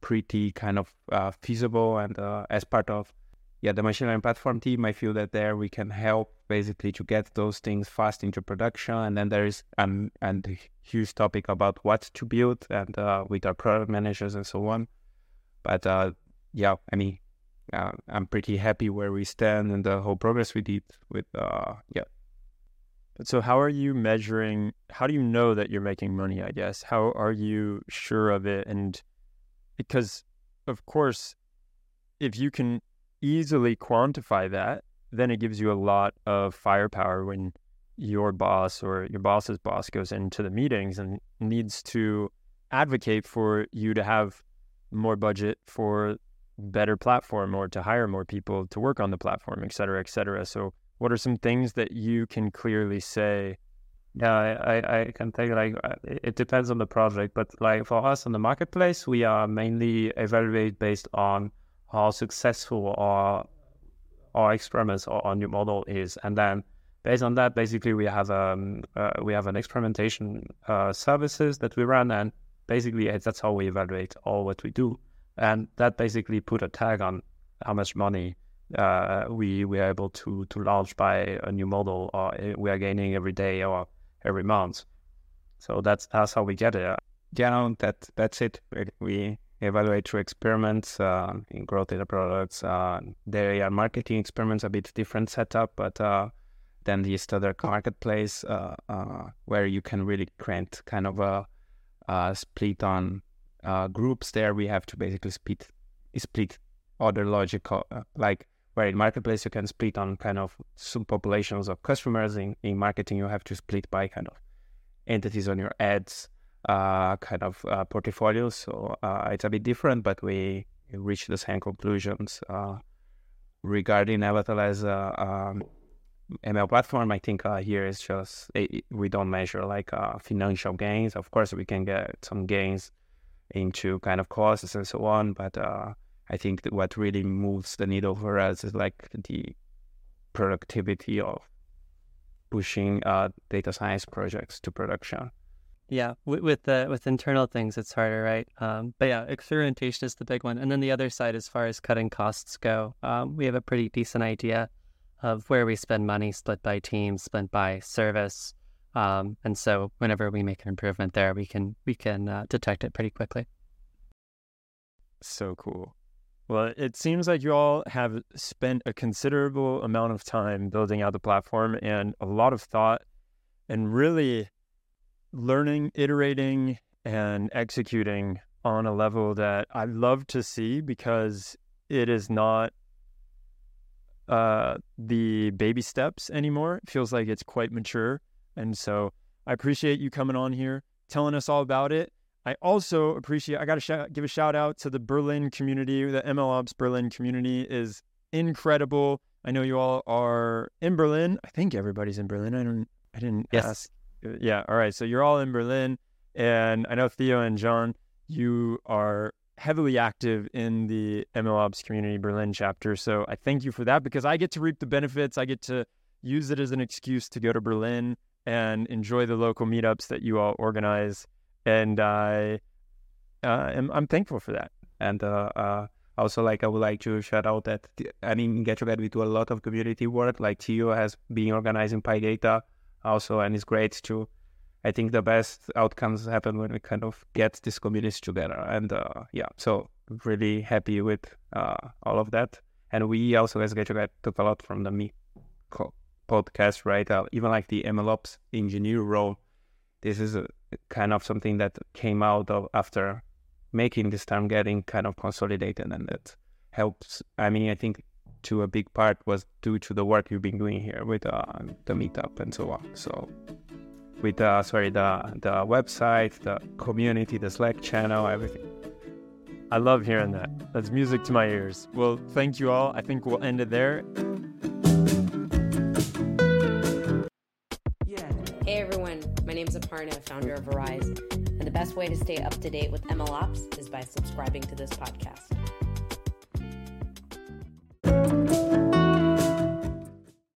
pretty kind of uh, feasible, and uh, as part of yeah the machine learning platform team, I feel that there we can help basically to get those things fast into production, and then there is an and huge topic about what to build, and uh, with our product managers and so on but uh, yeah, I mean, uh, I'm pretty happy where we stand and the whole progress we did with uh, yeah. So how are you measuring? How do you know that you're making money? I guess how are you sure of it? And because of course, if you can easily quantify that, then it gives you a lot of firepower when your boss or your boss's boss goes into the meetings and needs to advocate for you to have more budget for better platform or to hire more people to work on the platform, et cetera, et cetera. So what are some things that you can clearly say? Yeah, I, I can tell you like uh, it depends on the project, but like for us on the marketplace, we are mainly evaluate based on how successful our our experiments or our new model is, and then based on that, basically we have um uh, we have an experimentation uh, services that we run, and basically that's how we evaluate all what we do, and that basically put a tag on how much money uh, we we are able to to launch by a new model, or uh, we are gaining every day or every month. So that's that's how we get it. Yeah, that that's it. We evaluate through experiments uh, in growth data products. Uh, they are marketing experiments, a bit different setup, but uh, then the other marketplace uh, uh, where you can really create kind of a, a split on groups. There we have to basically split split other logical like where in marketplace you can split on kind of subpopulations of customers. In, in marketing, you have to split by kind of entities on your ads uh, kind of uh, portfolios. So uh, it's a bit different, but we reach the same conclusions uh, regarding Avatar as a um, ML platform. I think uh, here is just it, we don't measure like uh, financial gains. Of course, we can get some gains into kind of costs and so on, but I think that what really moves the needle for us is like the productivity of pushing uh, data science projects to production. Yeah, with with, uh, with internal things, it's harder, right? Um, but yeah, experimentation is the big one, and then the other side, as far as cutting costs go, um, we have a pretty decent idea of where we spend money, split by team, split by service, um, and so whenever we make an improvement there, we can we can uh, detect it pretty quickly. So cool. Well, it seems like you all have spent a considerable amount of time building out the platform and a lot of thought and really learning, iterating, and executing on a level that I love to see because it is not uh, the baby steps anymore. It feels like it's quite mature. And so I appreciate you coming on here, telling us all about it. I also appreciate, I got to sh- give a shout out to the Berlin community. The MLOps Berlin community is incredible. I know you all are in Berlin. I think everybody's in Berlin. I don't, I didn't yes. ask. Uh, yeah. All right. So you're all in Berlin. And I know Theo and Jean, you are heavily active in the MLOps community Berlin chapter. So I thank you for that because I get to reap the benefits. I get to use it as an excuse to go to Berlin and enjoy the local meetups that you all organize and I uh, am I'm thankful for that. And uh, uh, also, like I would like to shout out that I mean, Get we do a lot of community work. Like Theo has been organizing PyData also, and it's great to. I think the best outcomes happen when we kind of get these communities together, and uh, yeah, so really happy with uh, all of that. And we also as Get took a lot from the me podcast, right? Uh, even like the MLOps engineer role. This is a, kind of something that came out of after making this term getting kind of consolidated and that helps i mean i think to a big part was due to the work you've been doing here with uh, the meetup and so on. So with uh, sorry the the website the community the slack channel everything. I love hearing that. That's music to my ears. Well thank you all. I think we'll end it there Parna, founder of Arize. And the best way to stay up to date with MLOps is by subscribing to this podcast.